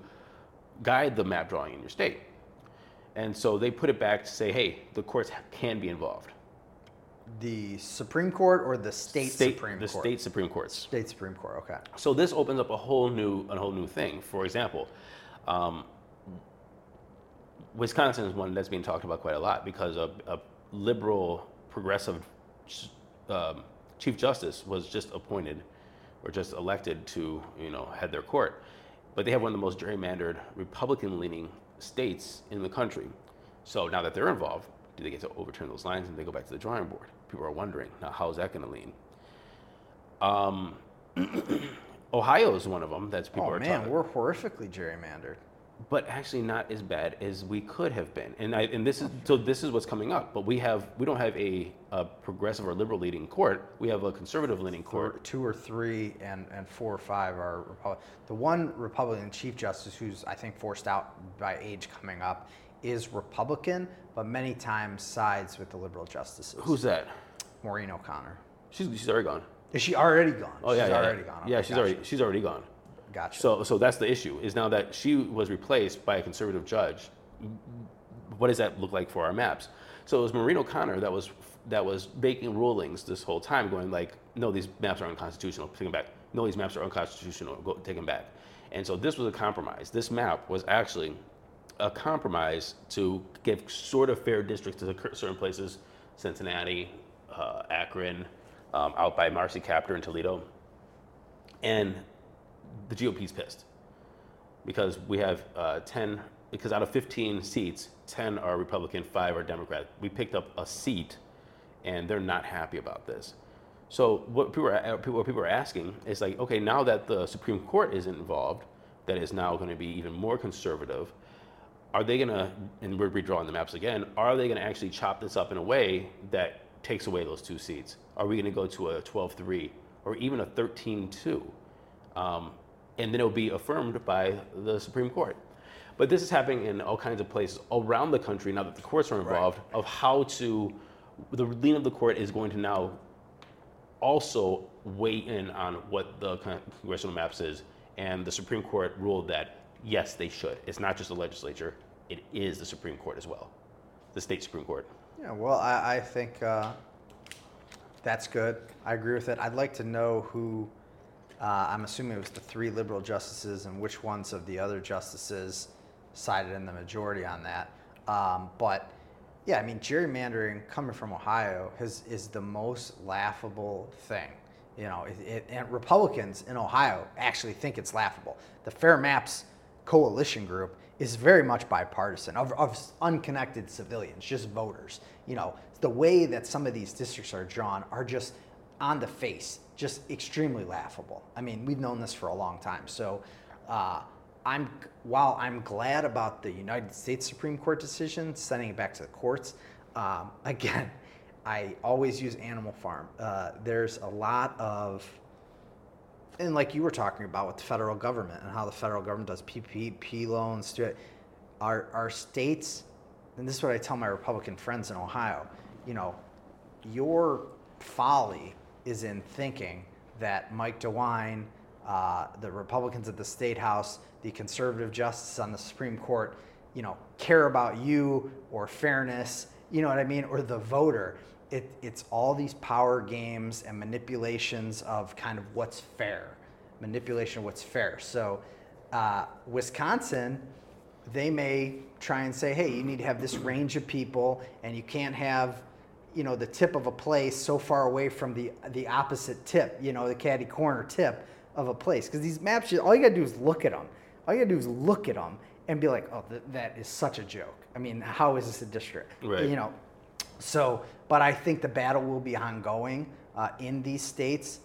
guide the map drawing in your state. And so they put it back to say, hey, the courts can be involved. The Supreme Court or the state, Supreme the Court? The state Supreme Courts. State Supreme Court. Okay. So this opens up a whole new a whole new thing. For example, um, Wisconsin is one that's being talked about quite a lot because a, a liberal progressive um, chief justice was just appointed or just elected to you know head their court, but they have one of the most gerrymandered Republican-leaning states in the country. So now that they're involved, do they get to overturn those lines and they go back to the drawing board? People are wondering now how is that going to lean? Um, [clears throat] Ohio is one of them that's people are. Oh are man, talking we're horrifically gerrymandered. but actually not as bad as we could have been. And I, and this is so this is what's coming up. But we have we don't have a, a progressive or liberal leading court. We have a conservative leaning Or court. two or three and, and four or five are Republican. The one Republican Chief Justice who's I think forced out by age coming up is Republican, but many times sides with the liberal justices. Who's that? Maureen O'Connor? She's she's already gone. Is she already gone? Oh yeah, she's yeah, already yeah. gone. Yeah, she's gotcha. already she's already gone. Gotcha. So so that's the issue. Is now that she was replaced by a conservative judge. What does that look like for our maps? So it was Maureen O'Connor that was that was making rulings this whole time, going like, no, these maps are unconstitutional. Take them back. No, these maps are unconstitutional. Go take them back. And so this was a compromise. This map was actually a compromise to give sort of fair districts to certain places, Cincinnati, uh, Akron, um, out by Marcy Kaptur in Toledo. And the GOP's pissed because we have uh, 10, because out of 15 seats, 10 are Republican, five are Democrat. We picked up a seat and they're not happy about this. So what people are, what people are asking is like, okay, now that the Supreme Court is involved, that is now going to be even more conservative, are they going to, and we're redrawing the maps again, are they going to actually chop this up in a way that takes away those two seats? Are we going to go to a 12-3 or even a 13-2? Um, and then it'll be affirmed by the Supreme Court. But this is happening in all kinds of places around the country now that the courts are involved of how to, the lean of the court is going to now also weigh in on what the congressional maps is. And the Supreme Court ruled that yes, they should. It's not just the legislature, it is the Supreme Court as well, the state Supreme Court. Yeah, well, I, I think uh, that's good. I agree with it. I'd like to know who, uh, I'm assuming it was the three liberal justices and which ones of the other justices sided in the majority on that. Um, but yeah, I mean, gerrymandering coming from Ohio has, is the most laughable thing. You know, it, it, and Republicans in Ohio actually think it's laughable. The Fair Maps coalition group is very much bipartisan of, of unconnected civilians, just voters. You know, the way that some of these districts are drawn are just on the face, just extremely laughable. I mean, we've known this for a long time. So, uh, I'm while I'm glad about the United States Supreme Court decision sending it back to the courts. Um, [laughs] again, I always use Animal Farm. Uh, there's a lot of and like you were talking about with the federal government and how the federal government does PPP loans our, our states, and this is what I tell my Republican friends in Ohio, you know, your folly is in thinking that Mike DeWine, uh, the Republicans at the State House, the conservative justices on the Supreme Court, you know, care about you or fairness, you know what I mean, or the voter it, it's all these power games and manipulations of kind of what's fair, manipulation of what's fair. So, uh, Wisconsin, they may try and say, hey, you need to have this range of people, and you can't have, you know, the tip of a place so far away from the the opposite tip, you know, the caddy corner tip of a place, because these maps, all you gotta do is look at them. All you gotta do is look at them and be like, oh, th- that is such a joke. I mean, how is this a district? Right. You know, so, but I think the battle will be ongoing uh, in these states.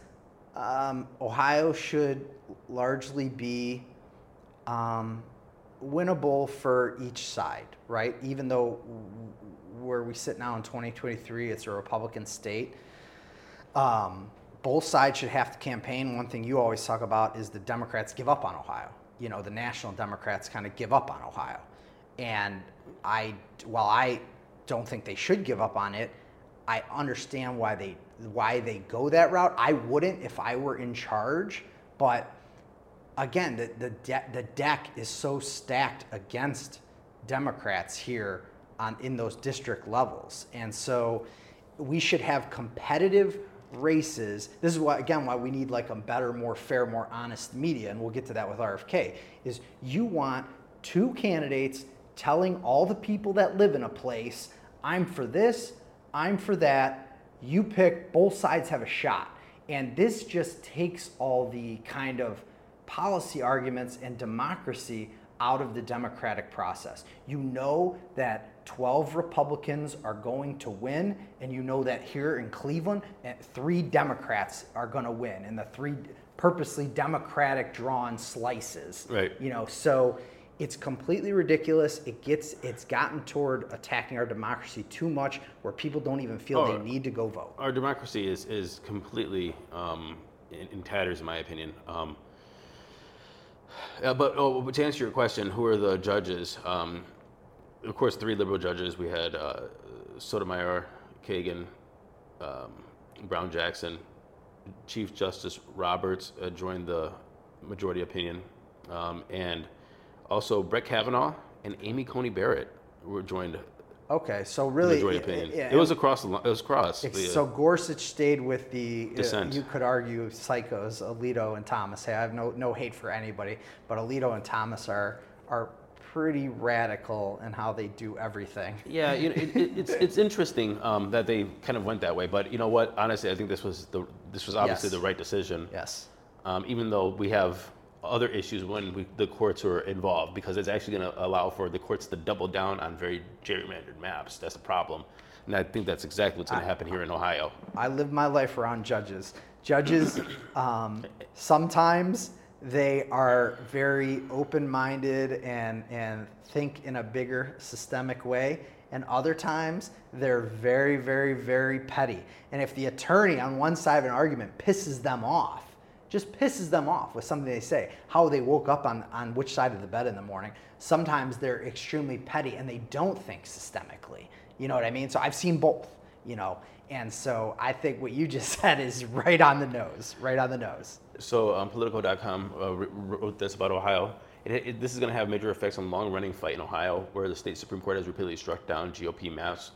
Um, Ohio should largely be um, winnable for each side, right? Even though where we sit now in 2023, it's a Republican state. Um, both sides should have to campaign. One thing you always talk about is the Democrats give up on Ohio. You know, the national Democrats kind of give up on Ohio. And I, while I don't think they should give up on it, I understand why they why they go that route. I wouldn't if I were in charge, but again, the the, de- the deck is so stacked against Democrats here on in those district levels, and so we should have competitive races. This is why again why we need like a better, more fair, more honest media, and we'll get to that with RFK. Is you want two candidates telling all the people that live in a place, I'm for this, I'm for that. You pick, both sides have a shot. And this just takes all the kind of policy arguments and democracy out of the democratic process. You know that 12 Republicans are going to win, and you know that here in Cleveland, eh, three Democrats are going to win, and the three purposely Democratic drawn slices. Right. You know, so it's completely ridiculous. It gets it's gotten toward attacking our democracy too much, where people don't even feel Oh, they need to go vote. Our democracy is is completely um, in, in tatters, in my opinion. Um, uh, but oh, but to answer your question, who are the judges? Um, of course, three liberal judges. We had uh, Sotomayor, Kagan, um, Brown Jackson. Chief Justice Roberts uh, joined the majority opinion, um, and also Brett Kavanaugh and Amy Coney Barrett were joined Okay, so really, majority it- opinion. it- It was across the it was across. The, uh, So Gorsuch stayed with the uh, Dissent. you could argue psychos Alito and Thomas. Hey, I have no no hate for anybody, but Alito and Thomas are are pretty radical in how they do everything. Yeah, you know, it, it, it's it's interesting um, that they kind of went that way, but you know what? Honestly, I think this was the this was obviously Yes. the right decision. Yes. Um, even though we have other issues when we, the courts are involved, because it's actually going to allow for the courts to double down on very gerrymandered maps. That's the problem, and I think that's exactly what's going to happen here in Ohio. I live my life around judges. Judges, [coughs] um, sometimes they are very open-minded and and think in a bigger systemic way, and other times they're very, very, very petty. And if the attorney on one side of an argument pisses them off, just pisses them off with something they say, how they woke up on, on which side of the bed in the morning. Sometimes they're extremely petty and they don't think systemically. You know what I mean? So I've seen both, you know. And so I think what you just [laughs] said is right on the nose, right on the nose. So um, Politico.com uh, wrote this about Ohio. It, it, this is going to have major effects on long-running fight in Ohio, where the state supreme court has repeatedly struck down GOP maps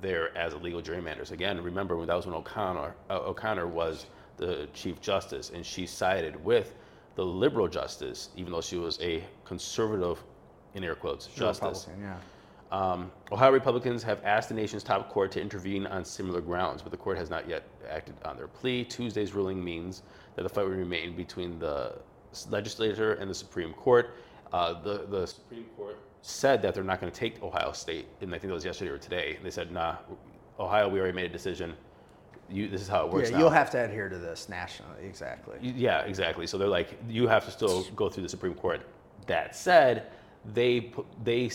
there as illegal gerrymanders. Again, remember when that was when O'Connor uh, O'Connor was the chief justice, and she sided with the liberal justice, even though she was a conservative, in air quotes, justice. Yeah. Um, Ohio Republicans have asked the nation's top court to intervene on similar grounds, but the court has not yet acted on their plea. Tuesday's ruling means that the fight will remain between the legislature and the Supreme Court. Uh, the, the Supreme Court said that they're not going to take Ohio State, and I think that was yesterday or today. They said, nah, Ohio, we already made a decision. You, this is how it works Yeah, now. you'll have to adhere to this nationally, exactly. Yeah, exactly. So they're like, you have to still go through the Supreme Court. That said, they put, they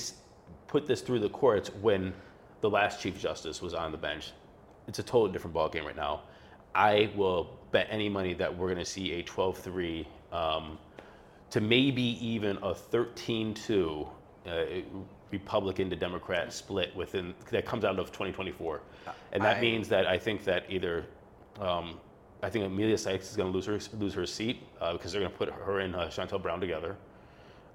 put this through the courts when the last Chief Justice was on the bench. It's a totally different ballgame right now. I will bet any money that we're going to see a 12-3 um, to maybe even a 13-2 uh, Republican to Democrat split within that comes out of 2024, and that I- means that I think that either um, I think Emilia Sykes is going to lose her lose her seat uh, because they're going to put her and uh, Shontel Brown together.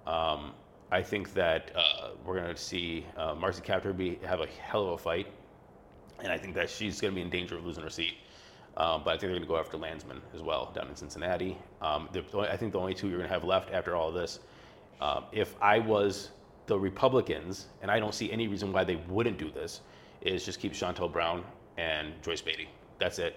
Um, I think that uh, we're going to see uh, Marcy Kaptur be have a hell of a fight, and I think that she's going to be in danger of losing her seat. Um, but I think they're going to go after Landsman as well down in Cincinnati. Um, the, I think the only two you're going to have left after all of this, um, if I was the Republicans, and I don't see any reason why they wouldn't do this, is just keep Shontel Brown and Joyce Beatty. That's it,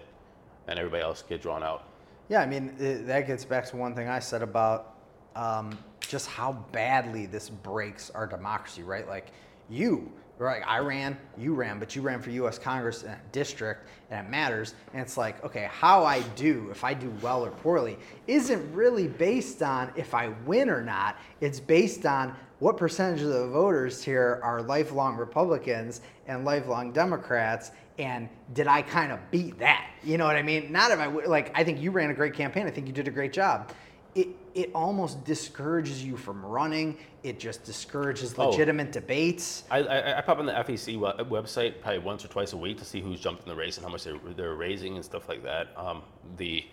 and everybody else get drawn out. Yeah, I mean, i that gets back to one thing I said about um, just how badly this breaks our democracy, right? Like, you, Right, I ran, you ran, but you ran for U.S. Congress in a district, and it matters. And it's like, okay, how I do, if I do well or poorly, isn't really based on if I win or not. It's based on what percentage of the voters here are lifelong Republicans and lifelong Democrats, and did I kind of beat that? You know what I mean? Not if I like. I think you ran a great campaign. I think you did a great job it, it almost discourages you from running. It just discourages Oh. legitimate debates. I, I, I pop on the FEC website probably once or twice a week to see who's jumped in the race and how much they're, they're raising and stuff like that. Um, the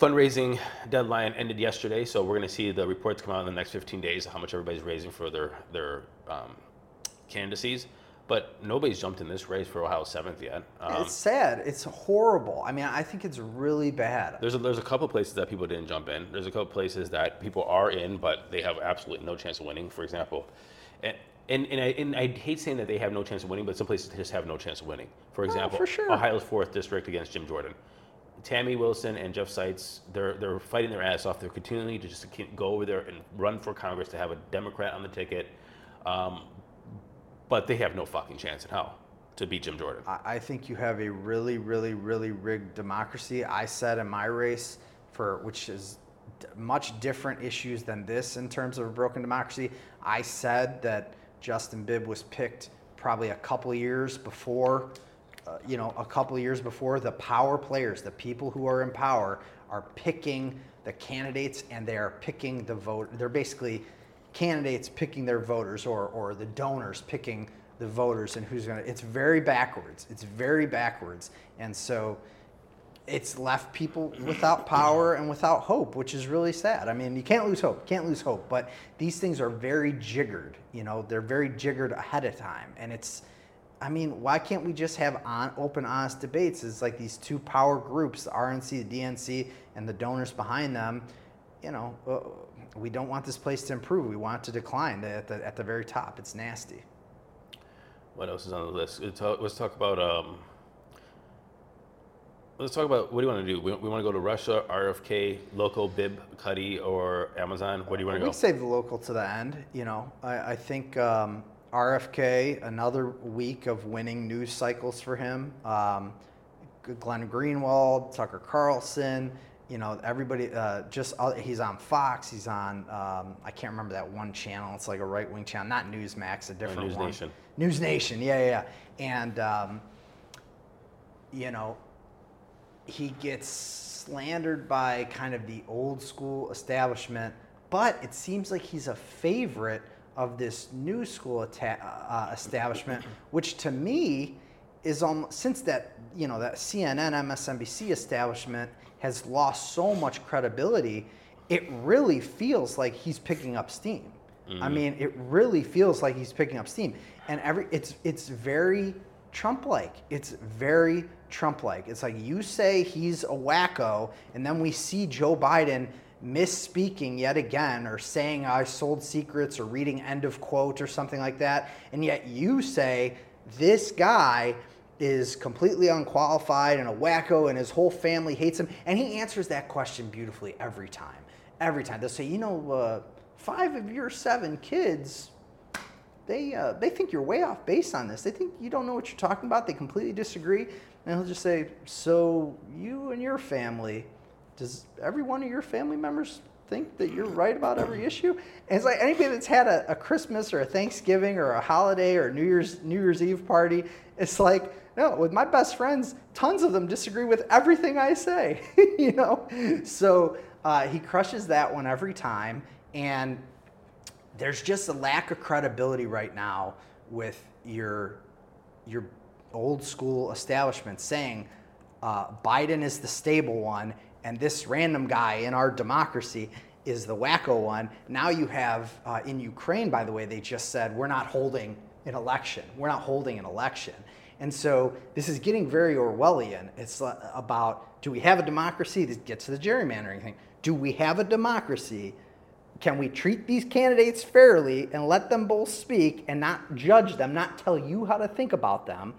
fundraising deadline ended yesterday, so we're going to see the reports come out in the next 15 days of how much everybody's raising for their their um, candidacies. But nobody's jumped in this race for Ohio 7th yet. Um, it's sad. It's horrible. I mean, I think it's really bad. There's a, there's a couple places that people didn't jump in. There's a couple places that people are in, but they have absolutely no chance of winning. For example, and and, and, I, and I hate saying that they have no chance of winning, but some places just have no chance of winning. For example, for sure. Ohio's fourth district against Jim Jordan. Tamie Wilson and Jeff Seitz, they're they're fighting their ass off. They're continuing to just go over there and run for Congress to have a Democrat on the ticket, um, but they have no fucking chance in hell to beat Jim Jordan. I, think you have a really, really, really rigged democracy. I said in my race for which is much different issues than this in terms of a broken democracy. I said that Justin Bibb was picked probably a couple years before, uh, you know, a couple years before the power players, the people who are in power, are picking the candidates and they are picking the vote. They're basically candidates picking their voters or, or the donors picking the voters and who's going to it's very backwards. It's very backwards. And so it's left people without [clears throat] power and without hope which is really sad. I mean you can't lose hope can't lose hope but these things are very jiggered you know they're very jiggered ahead of time. And it's i mean why can't we just have on, open honest debates? It's like these two power groups the rnc the dnc and the donors behind them you know uh, we don't want this place to improve we want it to decline at the, at the very top it's nasty What else is on the list? Let's talk, about. Um, let's talk about what do you want to do? We, we want to go to Russia, RFK, local, Bibb, Cudi, or Amazon. Where do you want to go? We save the local to the end. You know, I, I think um, RFK another week of winning news cycles for him. Um, Glenn Greenwald, Tucker Carlson. You know, everybody uh, just uh, he's on Fox. He's on um, I can't remember that one channel. It's like a right wing channel, not Newsmax, a different News one. Nation. News Nation. Yeah, yeah. yeah. And um, you know, he gets slandered by kind of the old school establishment, but it seems like he's a favorite of this new school atta- uh, establishment, [laughs] which to me is almost since that you know that CNN, MSNBC establishment has lost so much credibility. It really feels like he's picking up steam. I mm-hmm. mean, it really feels like he's picking up steam, and every it's it's very Trump-like. It's very Trump-like. It's like you say he's a wacko, and then we see Joe Biden misspeaking yet again, or saying I sold secrets, or reading end of quote, or something like that, and yet you say this guy is completely unqualified and a wacko, and his whole family hates him, and he answers that question beautifully every time. Every time they'll say, you know, uh, five of your seven kids they uh, they think you're way off base on this. They think you don't know what you're talking about. They completely disagree, and he'll just say, "So you and your family, does every one of your family members think that you're right about every issue?" And it's like anybody that's had a, a Christmas or a Thanksgiving or a holiday or New Year's New Year's Eve party, it's like. No, with my best friends, tons of them disagree with everything I say. [laughs] you know, so uh, he crushes that one every time, and there's just a lack of credibility right now with your your old school establishment saying uh, Biden is the stable one and this random guy in our democracy is the wacko one. Now you have uh, in Ukraine, by the way, they just said we're not holding an election. We're not holding an election. And so this is getting very Orwellian. It's about do we have a democracy? This gets to the gerrymandering thing. Do we have a democracy? can we treat these candidates fairly and let them both speak and not judge them, not tell you how to think about them,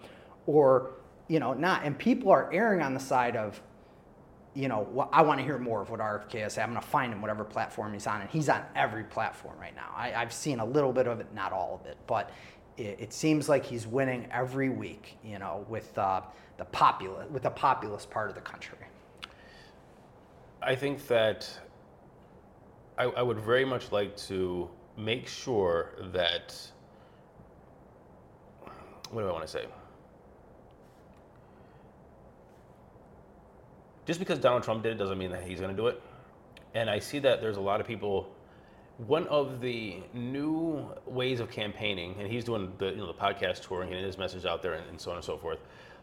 or you know, not? And people are erring on the side of, you know, well, I want to hear more of what RFK say. I'm going to find him whatever platform he's on, and he's on every platform right now. I, I've seen a little bit of it, not all of it, but it, it seems like he's winning every week. You know, with uh, the populous with the populous part of the country. I think that I, I would very much like to make sure that what do I want to say? Just because Donald Trump did it doesn't mean that he's going to do it. And I see that there's a lot of people. One of the new ways of campaigning, and he's doing the you know the podcast touring and his message out there and, and so on and so forth.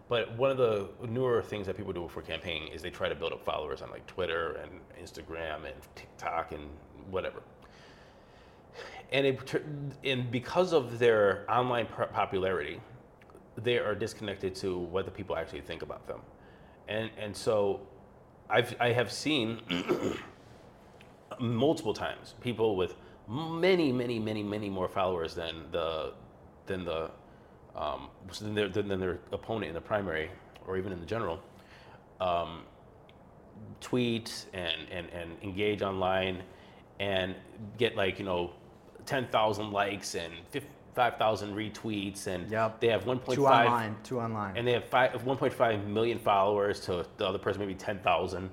But one of the newer things that people do for campaigning is they try to build up followers on like Twitter and Instagram and TikTok and whatever. And it, and because of their online popularity, they are disconnected to what the people actually think about them. And and so I've I have seen [clears throat] multiple times people with many many many many more followers than the than the um, than, their, than their opponent in the primary or even in the general um, tweet and, and, and engage online and get like you know 10,000 likes and 5,000 retweets and Yep. they have 1.5 Two online, two online. and they have five, 1.5 million followers to the other person maybe 10,000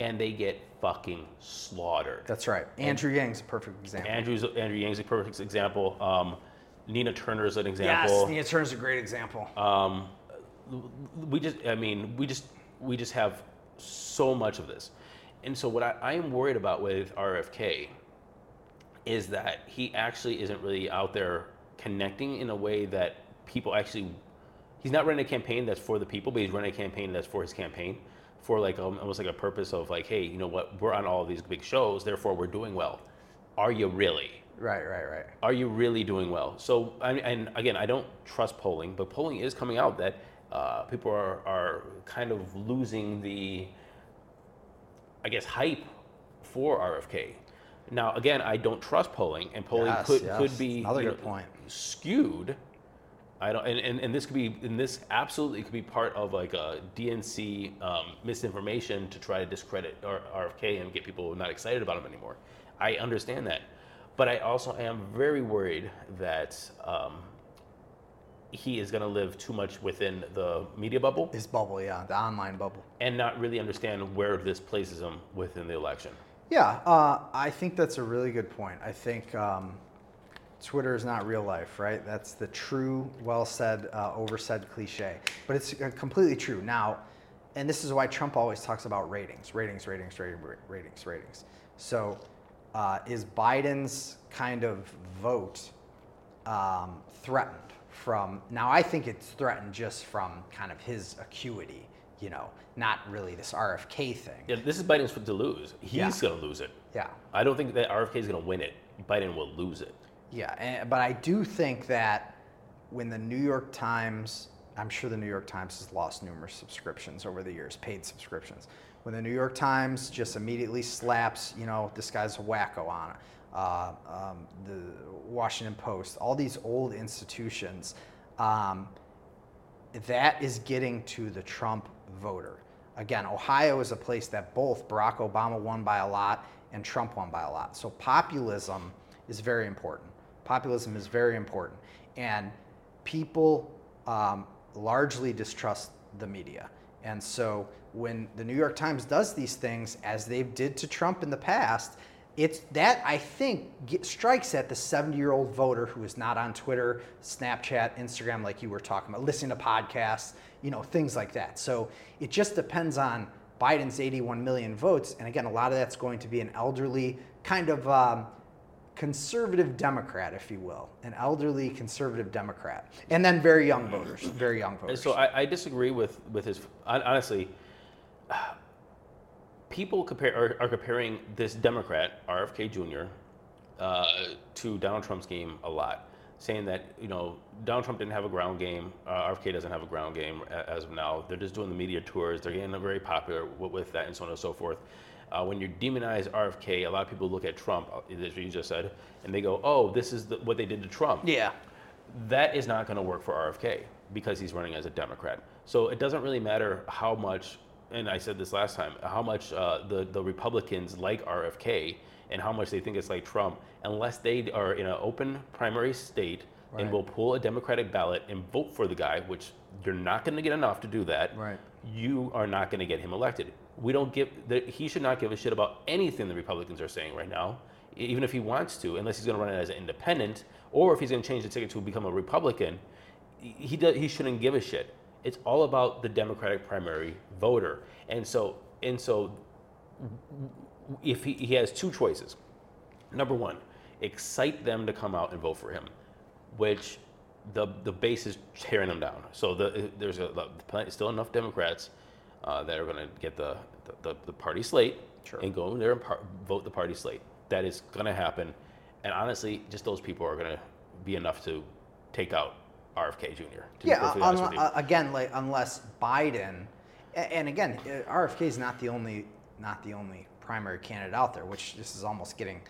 and they get fucking slaughtered. That's right. Andrew Yang's a perfect example. Andrew's Andrew Yang's a perfect example. Um, Nina is an example. yes. Nina Turner's a great example. Um, we just, I mean, we just, we just have so much of this, and so what I, I am worried about with RFK is that he actually isn't really out there connecting in a way that people actually. He's not running a campaign that's for the people, but he's running a campaign that's for his campaign, for like um, almost like a purpose of like, hey, you know what? We're on all these big shows, therefore we're doing well. Are you really? right, right, right. are you really doing well? So, I mean, and again, I don't trust polling, but polling is coming out that uh, people are, are kind of losing the, I guess, hype for RFK. Now, again, I don't trust polling, and polling Yes, could, yes. could be Another good point. skewed. I don't, and, and, and this could be, and this absolutely could be part of like a DNC um, misinformation to try to discredit R- RFK and get people not excited about him anymore. I understand that, but I also am very worried that um, he is going to live too much within the media bubble His bubble, yeah, the online bubble. and not really understand where this places him within the election. Yeah, uh, I think that's a really good point. I think um, Twitter is not real life, right? That's the true, well said, uh, oversaid cliche. But it's uh, completely true. Now, and this is why Trump always talks about ratings, ratings, ratings, ratings, ratings, ratings. So, uh, is Biden's kind of vote um, threatened from? Now, I think it's threatened just from kind of his acuity, you know, not really this RFK thing. Yeah, this is Biden's to lose. He's Yeah. going to lose it. Yeah. I don't think that RFK is going to win it. Biden will lose it. Yeah, and, but I do think that when the New York Times, I'm sure the New York Times has lost numerous subscriptions over the years, paid subscriptions. When the New York Times just immediately slaps, you know, this guy's a wacko on it, uh, um, the Washington Post, all these old institutions, um, that is getting to the Trump voter. Again, Ohio is a place that both Barack Obama won by a lot and Trump won by a lot. So populism is very important. Populism is very important. And people um, largely distrust the media. And so when the New York Times does these things, as they did to Trump in the past, it's that I think get, strikes at the 70 year old voter who is not on Twitter, Snapchat, Instagram, like you were talking about, listening to podcasts, you know, things like that. So it just depends on Biden's 81 million votes. And again, a lot of that's going to be an elderly, kind of um, conservative Democrat, if you will, an elderly conservative Democrat. And then very young voters, very young And voters. so I, I disagree with, with his, honestly, people compare, are, are comparing this Democrat, RFK Jr., uh, to Donald Trump's game a lot, saying that, you know, Donald Trump didn't have a ground game, uh, RFK doesn't have a ground game as of now. They're just doing the media tours, they're getting very popular with that and so on and so forth. Uh, when you demonize RFK, a lot of people look at Trump, uh, as you just said, and they go, oh, this is the, what they did to Trump yeah. that is not going to work for RFK because he's running as a Democrat. So it doesn't really matter how much, and I said this last time, how much uh, the the Republicans like RFK and how much they think it's like Trump, unless they are in an open primary state and will pull a Democratic ballot and vote for the guy, which you're not going to get enough to do that, Right. you are not going to get him elected. We don't give. The, he should not give a shit about anything the Republicans are saying right now, even if he wants to, unless he's going to run it as an independent, or if he's going to change the ticket to become a Republican. He does, He shouldn't give a shit. It's all about the Democratic primary voter, and so and so, if he, he has two choices. Number one, excite them to come out and vote for him, which the the base is tearing them down. So the, there's a, still enough Democrats uh, that are going to get the, the, the party slate Sure. and go in there and par- vote the party slate. That is going to happen. And honestly, just those people are going to be enough to take out RFK Jr. Yeah, perfectly uh, honest with unle- you. uh, again, like unless Biden, and again, uh, RFK is not the only not the only primary candidate out there, which this is almost getting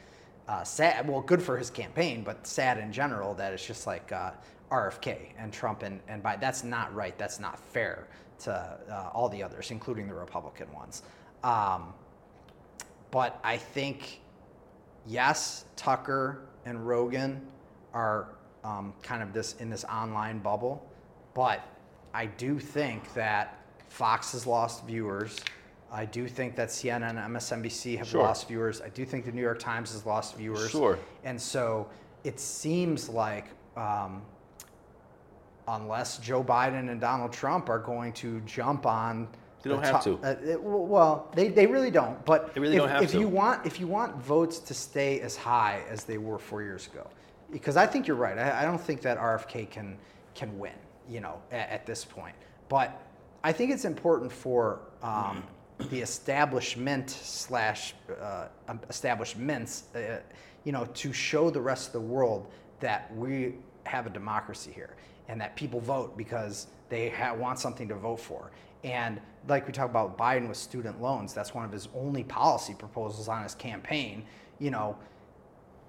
uh, sad. Well, good for his campaign, but sad in general that it's just like uh, RFK and Trump and and Biden. That's not right. That's not fair to uh, all the others, including the Republican ones. Um, but I think yes, Tucker and Rogan are um, kind of this in this online bubble, but I do think that Fox has lost viewers. I do think that CNN and MSNBC have Sure. lost viewers. I do think the New York Times has lost viewers. Sure. And so it seems like um, unless Joe Biden and Donald Trump are going to jump on. They don't the have to. uh, it- well, they, they really don't. But They really if, don't have if to. you want if you want votes to stay as high as they were four years ago, because I think you're right. I, I don't think that RFK can can win. You know, at, at this point, but I think it's important for um, the establishment slash uh, um, establishments, uh, you know, to show the rest of the world that we have a democracy here and that people vote because they ha- want something to vote for. And like we talk about Biden with student loans, that's one of his only policy proposals on his campaign. You know,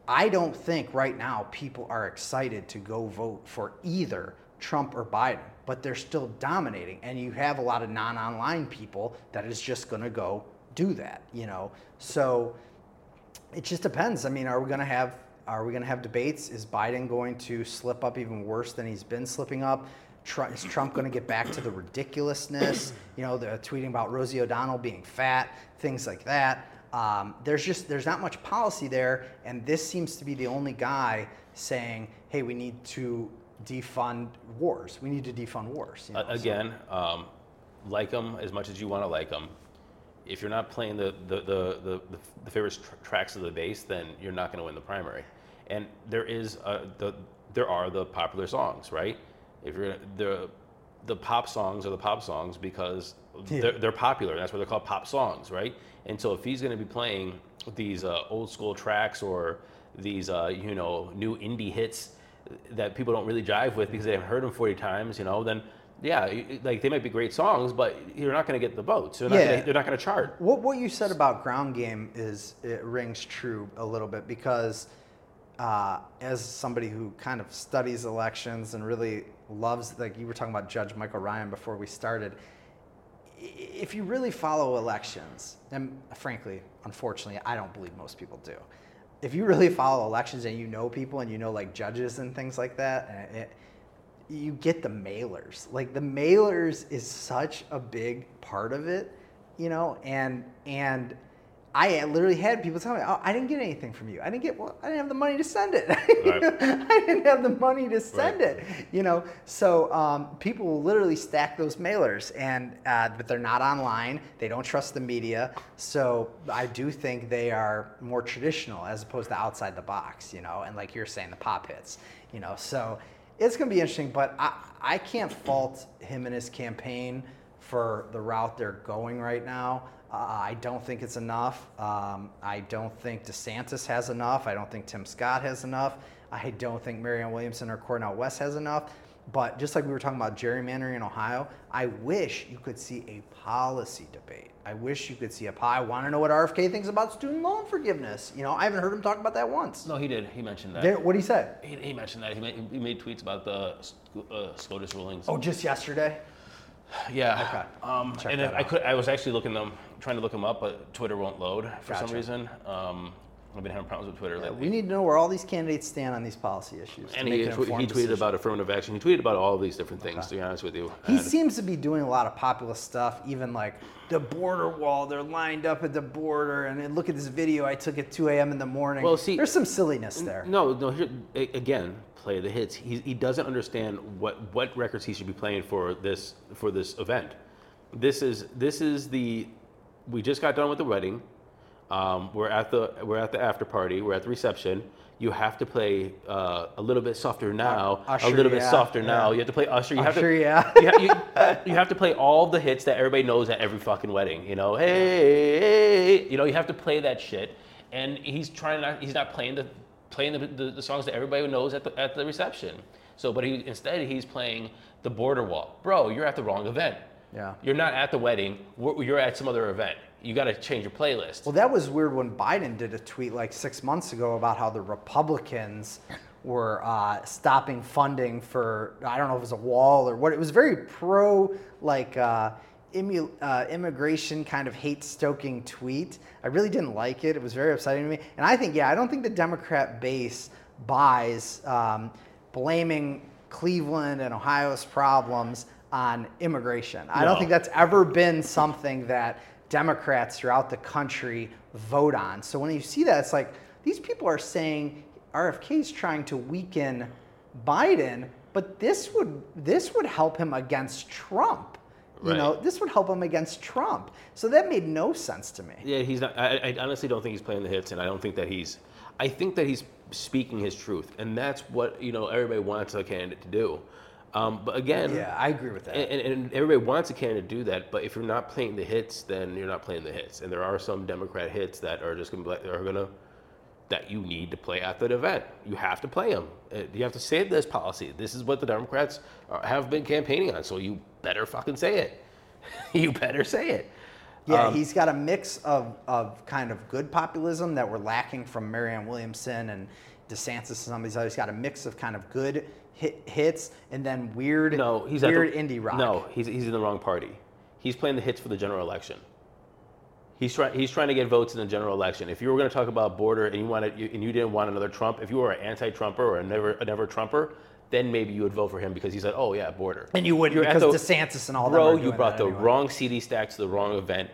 I don't think right now people are excited to go vote for either Trump or Biden, but they're still dominating. And you have a lot of non online people that is just going to go do that, you know? So it just depends. I mean, are we going to have are we going to have debates? Is Biden going to slip up even worse than he's been slipping up? Is Trump going to get back to the ridiculousness? You know, they're tweeting about Rosie O'Donnell being fat, things like that. Um, there's just there's not much policy there, and this seems to be the only guy saying, "Hey, we need to defund wars. We need to defund wars." you know, Uh, so- again, um, like them as much as you want to like them. If you're not playing the the the the, the, the favorite tr- tracks of the base, then you're not going to win the primary. And there is uh the there are the popular songs, right? If you're the the pop songs are the pop songs because Yeah. they're, they're popular. That's why they're called pop songs, right? And so if he's going to be playing these uh, old school tracks or these uh, you know new indie hits that people don't really jive with because they haven't heard them 40 times, you know, then yeah, like they might be great songs, but you're not going to get the votes. They're not Yeah. gonna, they're not going to chart. What what you said about ground game is it rings true a little bit because uh, as somebody who kind of studies elections and really loves like you were talking about Judge Michael Ryan before we started. If you really follow elections, and frankly, unfortunately, I don't believe most people do. If you really follow elections and you know people and you know like judges and things like that, it, you get the mailers. Like the mailers is such a big part of it, you know, and and I literally had people tell me, "Oh, I didn't get anything from you. I didn't get. Well, I didn't have the money to send it. [laughs] I didn't have the money to send Right. it. You know, so um, people will literally stack those mailers, and uh, but they're not online. They don't trust the media. So I do think they are more traditional as opposed to outside the box. You know, and like you're saying, the pop hits. You know, so it's going to be interesting. But I I can't fault him and his campaign for the route they're going right now. Uh, I don't think it's enough. Um, I don't think DeSantis has enough. I don't think Tim Scott has enough. I don't think Marianne Williamson or Cornel West has enough. But just like we were talking about gerrymandering in Ohio, I wish you could see a policy debate. I wish you could see a. po- I want to know what RFK thinks about student loan forgiveness. You know, I haven't heard him talk about that once. No, he did. He mentioned that. There, what did he say? He, he mentioned that. He made, he made tweets about the uh, SCOTUS rulings. Oh, just yesterday. Yeah. Okay. Um, and I could, I was actually looking them, trying to look them up, but Twitter won't load for some reason. Um, I've been having problems with Twitter lately. We need to know where all these candidates stand on these policy issues. and he, an tw- he tweeted decision. about affirmative action. He tweeted about all of these different things. To be honest with you, He And- seems to be doing a lot of populist stuff, even like the border wall. They're lined up at the border, and then look at this video I took at 2 a.m. in the morning. Well, see- there's some silliness there. No, no. Here, again, play the hits. He, he doesn't understand what what records he should be playing for this for this event. This is this is the. We just got done with the wedding. Um, we're at the we're at the after party. We're at the reception. You have to play uh, a little bit softer now. Usher, a little bit yeah, softer now. You have to play Usher. You Usher, have to, yeah. [laughs] you, ha- you, you have to play all the hits that everybody knows at every fucking wedding. You know, hey, hey, you know, you have to play that shit. And he's trying not. He's not playing the playing the, the, the songs that everybody knows at the at the reception. So, but he instead he's playing the border wall. Bro, you're at the wrong event. Yeah. You're not at the wedding. You're at some other event. You got to change your playlist. Well, that was weird when Biden did a tweet like six months ago about how the Republicans were uh, stopping funding for I don't know if it was a wall or what. It was very pro like uh, immu- uh, immigration kind of hate stoking tweet. I really didn't like it. It was very upsetting to me. And I think yeah, I don't think the Democrat base buys um, blaming Cleveland and Ohio's problems on immigration. I don't think that's ever been something that Democrats throughout the country vote on. So when you see that, it's like these people are saying RFK is trying to weaken Biden, but this would this would help him against Trump. You know, this would help him against Trump. So that made no sense to me. Yeah, he's not. I, I honestly don't think he's playing the hits, and I don't think that he's. I think that he's speaking his truth, and that's what you know everybody wants a candidate to do. Um, but again, Yeah, I agree with that. and, and, everybody wants a candidate to do that. But if you're not playing the hits, then you're not playing the hits. And there are some Democrat hits that are just gonna be like, are gonna that you need to play at that event. You have to play them. You have to say this policy. This is what the Democrats are, have been campaigning on. So you better fucking say it. [laughs] you better say it. Yeah, Um, he's got a mix of, of kind of good populism that we're lacking from Marianne Williamson and DeSantis and some of these others. He's got a mix of kind of good hit, hits and then weird, No, he's weird the, indie rock. No, he's, he's in the wrong party. He's playing the hits for the general election. He's trying. He's trying to get votes in the general election. If you were going to talk about border and you wanted, you, and you didn't want another Trump, if you were an anti-Trumper or a never, a never Trumper, then maybe you would vote for him because he said, "Oh yeah, border." And you wouldn't You're because the- DeSantis and all them Bro, you brought the anyway. wrong CD stacks to the wrong event.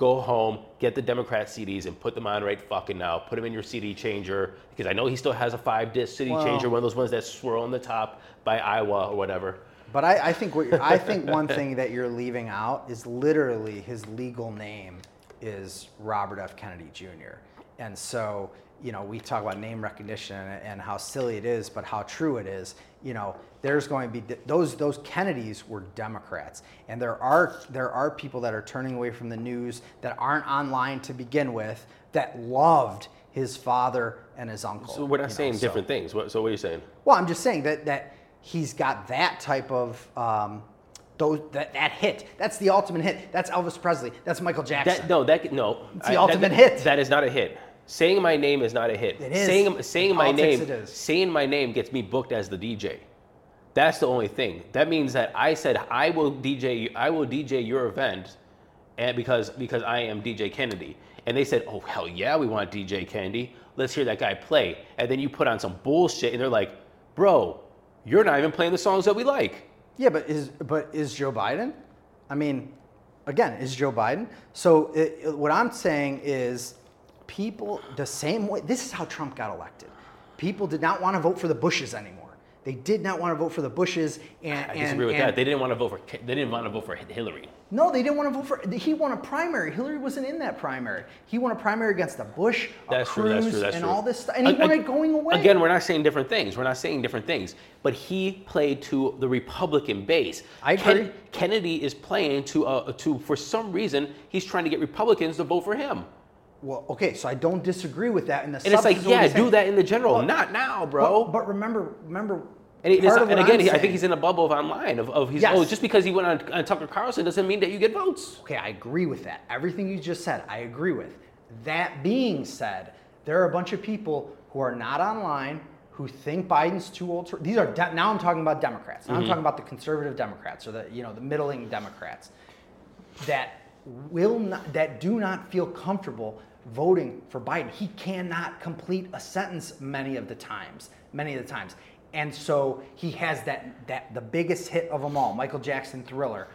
Go home, get the Democrat CDs, and put them on right fucking now. Put them in your CD changer because I know he still has a five disc CD Well- changer, one of those ones that swirl on the top by Iowa or whatever. But I, I think what I think one thing that you're leaving out is literally his legal name is Robert F. Kennedy Jr. And so you know we talk about name recognition and, and how silly it is, but how true it is. You know, there's going to be those those Kennedys were Democrats, and there are there are people that are turning away from the news that aren't online to begin with that loved his father and his uncle. So we're not know, saying so- different things. What, so what are you saying? well, I'm just saying that that he's got that type of um, those that, that hit. That's the ultimate hit. That's Elvis Presley. That's Michael Jackson. That, no, that no. It's the I- ultimate that, hit. That is not a hit. Saying my name is not a hit. It is. Saying saying my name it is. saying my name gets me booked as the DJ. That's the only thing. That means that I said I will DJ I will DJ your event, and because because I am DJ Kennedy. And they said, "Oh hell yeah, we want DJ Kennedy. Let's hear that guy play." And then you put on some bullshit, and they're like, "Bro, you're not even playing the songs that we like." yeah, but is but is Joe Biden? I mean, again, is Joe Biden? So it, what I'm saying is, people the same way. This is how Trump got elected. People did not want to vote for the Bushes anymore. They did not want to vote for the Bushes, and I and, disagree with and that. They didn't want to vote for they didn't want to vote for Hillary. No, they didn't want to vote for. He won a primary. Hillary wasn't in that primary. He won a primary against a Bush, a That's true. Cruz, That's true. That's and true. all this stuff. And he won ag- it going away. Again, we're not saying different things. We're not saying different things. But he played to the Republican base. I agree. Kennedy is playing to uh, to for some reason he's trying to get Republicans to vote for him. Well, okay, so I don't disagree with that. In the And it's like, substance of what yeah, saying. do that in the general, But- not now, bro. But, but remember, remember. and, it- part of and again, he, I think he's in a bubble of online of, of he's oh, Yes. oh just because he went on, on Tucker Carlson doesn't mean that you get votes. Okay, I agree with that. Everything you just said, I agree with. That being said, there are a bunch of people who are not online who think Biden's too old. To, these are de- now I'm talking about Democrats. Now I'm mm-hmm. talking about the conservative Democrats or the you know the middling Democrats that will not that do not feel comfortable voting for Biden. He cannot complete a sentence many of the times, many of the times. And so he has that that the biggest hit of them all, Michael Jackson Thriller.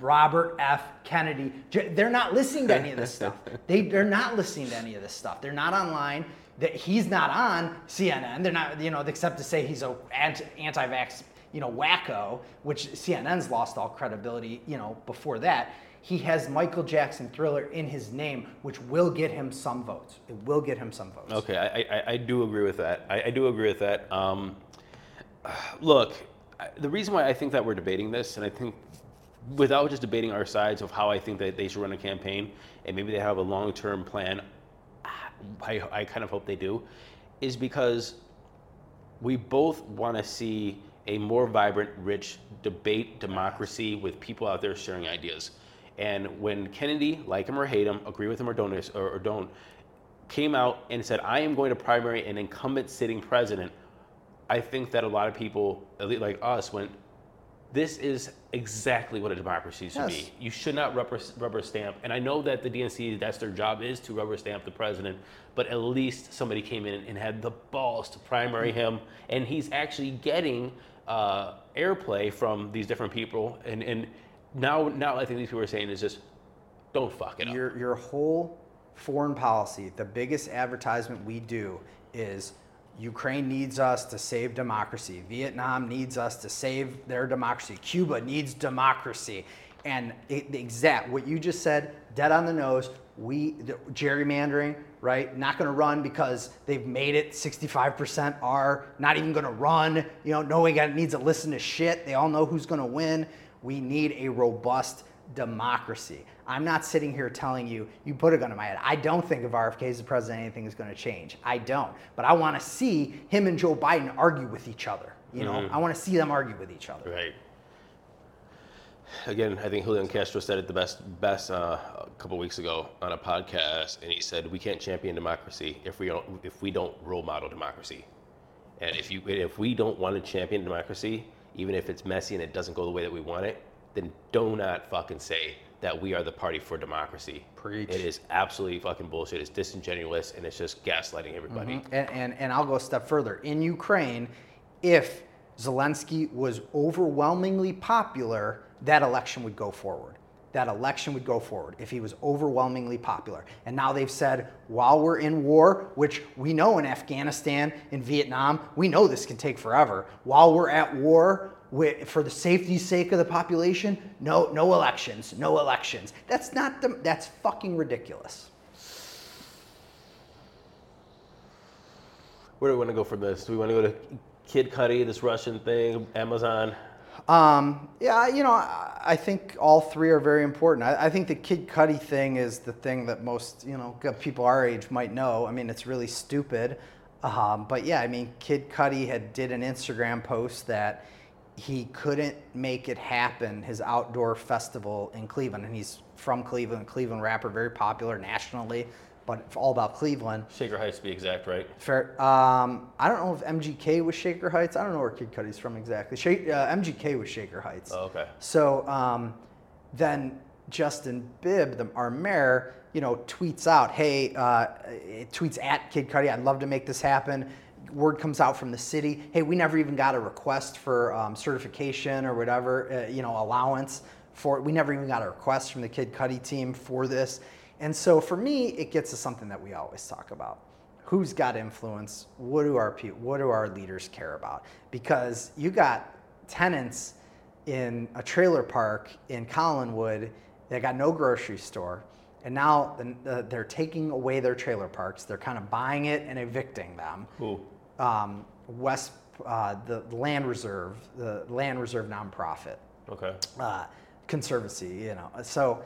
Robert F. Kennedy. They're not listening to any of this [laughs] stuff. They, they're not listening to any of this stuff. They're not online. That he's not on CNN. They're not, you know, except to say he's a anti-vax, you know, wacko, which CNN's lost all credibility, you know, before that he has Michael Jackson Thriller in his name, which will get him some votes. It will get him some votes. Okay, I, I, I do agree with that. I, I do agree with that. Um, look, the reason why I think that we're debating this, and I think without just debating our sides of how I think that they should run a campaign, and maybe they have a long-term plan, I, I kind of hope they do, is because we both want to see a more vibrant, rich debate democracy with people out there sharing ideas. And when Kennedy, like him or hate him, agree with him or don't, or, or don't, came out and said, I am going to primary an incumbent sitting president, I think that a lot of people, at least like us, went, this is exactly what a democracy should yes. be. You should not rubber, rubber stamp. And I know that the DNC, that's their job is to rubber stamp the president, but at least somebody came in and had the balls to primary him. And he's actually getting uh, airplay from these different people. And, and now, now I think these people are saying is just don't fuck it your, up. Your whole foreign policy, the biggest advertisement we do is Ukraine needs us to save democracy. Vietnam needs us to save their democracy. Cuba needs democracy. And it, the exact what you just said, dead on the nose. We the, gerrymandering, right? Not going to run because they've made it 65% are not even going to run. You know, no one needs to listen to shit. They all know who's going to win. We need a robust democracy. I'm not sitting here telling you, you put a gun in my head. I don't think if RFK is the president, anything is going to change. I don't. But I want to see him and Joe Biden argue with each other. You know, mm-hmm. I want to see them argue with each other. Right. Again, I think Julian Castro said it the best best uh, a couple weeks ago on a podcast, and he said we can't champion democracy if we don't if we don't role model democracy, and if you if we don't want to champion democracy, even if it's messy and it doesn't go the way that we want it, then do not fucking say that we are the party for democracy. Preach. It is absolutely fucking bullshit. It's disingenuous and it's just gaslighting everybody. Mm-hmm. And, and, and I'll go a step further. In Ukraine, if Zelensky was overwhelmingly popular, that election would go forward that election would go forward if he was overwhelmingly popular. And now they've said, while we're in war, which we know in Afghanistan, in Vietnam, we know this can take forever. While we're at war, for the safety's sake of the population, no, no elections, no elections. That's not the, that's fucking ridiculous. Where do we want to go from this? Do we want to go to Kid Cudi, this Russian thing, Amazon? Um, yeah, you know, I think all three are very important. I, I, think the Kid Cudi thing is the thing that most, you know, people our age might know. I mean, it's really stupid. Um, but yeah, I mean, Kid Cudi had did an Instagram post that he couldn't make it happen, his outdoor festival in Cleveland. And he's from Cleveland, Cleveland rapper, very popular nationally but all about Cleveland. Shaker Heights, to be exact, right? Fair. Um, I don't know if MGK was Shaker Heights. I don't know where Kid Cudi's from exactly. Sh- uh, MGK was Shaker Heights. Oh, okay. So um, then Justin Bibb, the, our mayor, you know, tweets out, "Hey, uh, tweets at Kid Cudi. I'd love to make this happen." Word comes out from the city. Hey, we never even got a request for um, certification or whatever, uh, you know, allowance for. We never even got a request from the Kid Cudi team for this and so for me, it gets to something that we always talk about. Who's got influence? What do our what do our leaders care about? Because you got tenants in a trailer park in Collinwood that got no grocery store, and now the, the, they're taking away their trailer parks. They're kind of buying it and evicting them. Who? Um, West, uh, the Land Reserve, the Land Reserve nonprofit. Okay. Uh, conservancy, you know. So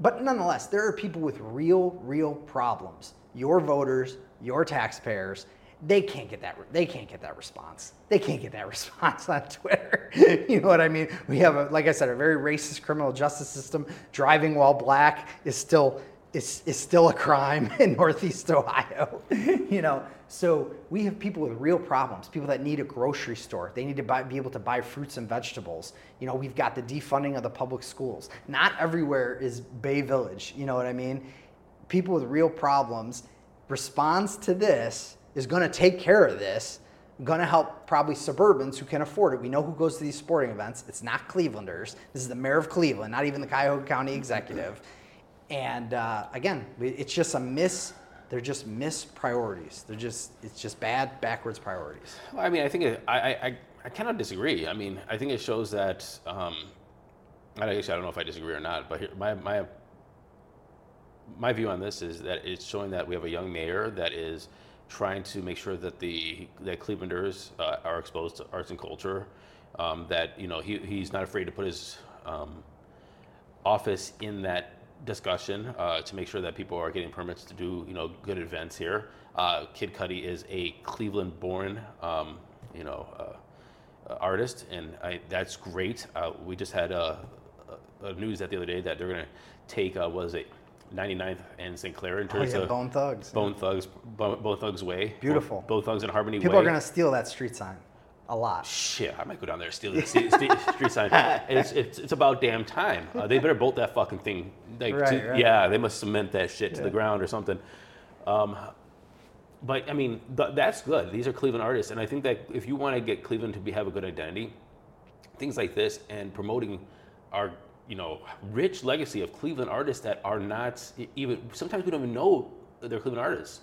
but nonetheless, there are people with real, real problems. Your voters, your taxpayers, they can't get that. They can't get that response. They can't get that [laughs] response on Twitter. [laughs] you know what I mean? We have, a, like I said, a very racist criminal justice system. Driving while black is still is, is still a crime [laughs] in Northeast Ohio. you know, so we have people with real problems, people that need a grocery store. They need to buy, be able to buy fruits and vegetables. You know, we've got the defunding of the public schools. Not everywhere is Bay Village. You know what I mean? people with real problems, responds to this, is going to take care of this, going to help probably suburbans who can afford it. We know who goes to these sporting events. It's not Clevelanders. This is the mayor of Cleveland, not even the Cuyahoga County executive. And uh, again, it's just a miss. They're just miss priorities. They're just it's just bad backwards priorities. Well, I mean, I think it, I, I I cannot disagree. I mean, I think it shows that. Um, I guess I don't know if I disagree or not, but here, my my my view on this is that it's showing that we have a young mayor that is trying to make sure that the that Clevelanders uh, are exposed to arts and culture. Um, that you know he, he's not afraid to put his um, office in that discussion uh, to make sure that people are getting permits to do you know good events here. Uh, Kid Cudi is a Cleveland-born um, you know uh, artist, and I, that's great. Uh, we just had a, a, a news that the other day that they're going to take uh, was it 99th and St. Clair in Oh, terms yeah, of Bone Thugs. Bone Thugs, Bone, Thugs Way. Beautiful. Bone Thugs and Harmony People Way. are going to steal that street sign a lot. Shit, I might go down there and steal the street, street sign. [laughs] It's, it's, it's about damn time. Uh, they better bolt that fucking thing. Like, to- Right, right. Yeah, they must cement that shit to the ground or something. Um, but I mean, th- that's good. These are Cleveland artists, and I think that if you want to get Cleveland to be, have a good identity, things like this and promoting our you know rich legacy of Cleveland artists that are not even sometimes we don't even know they're Cleveland artists.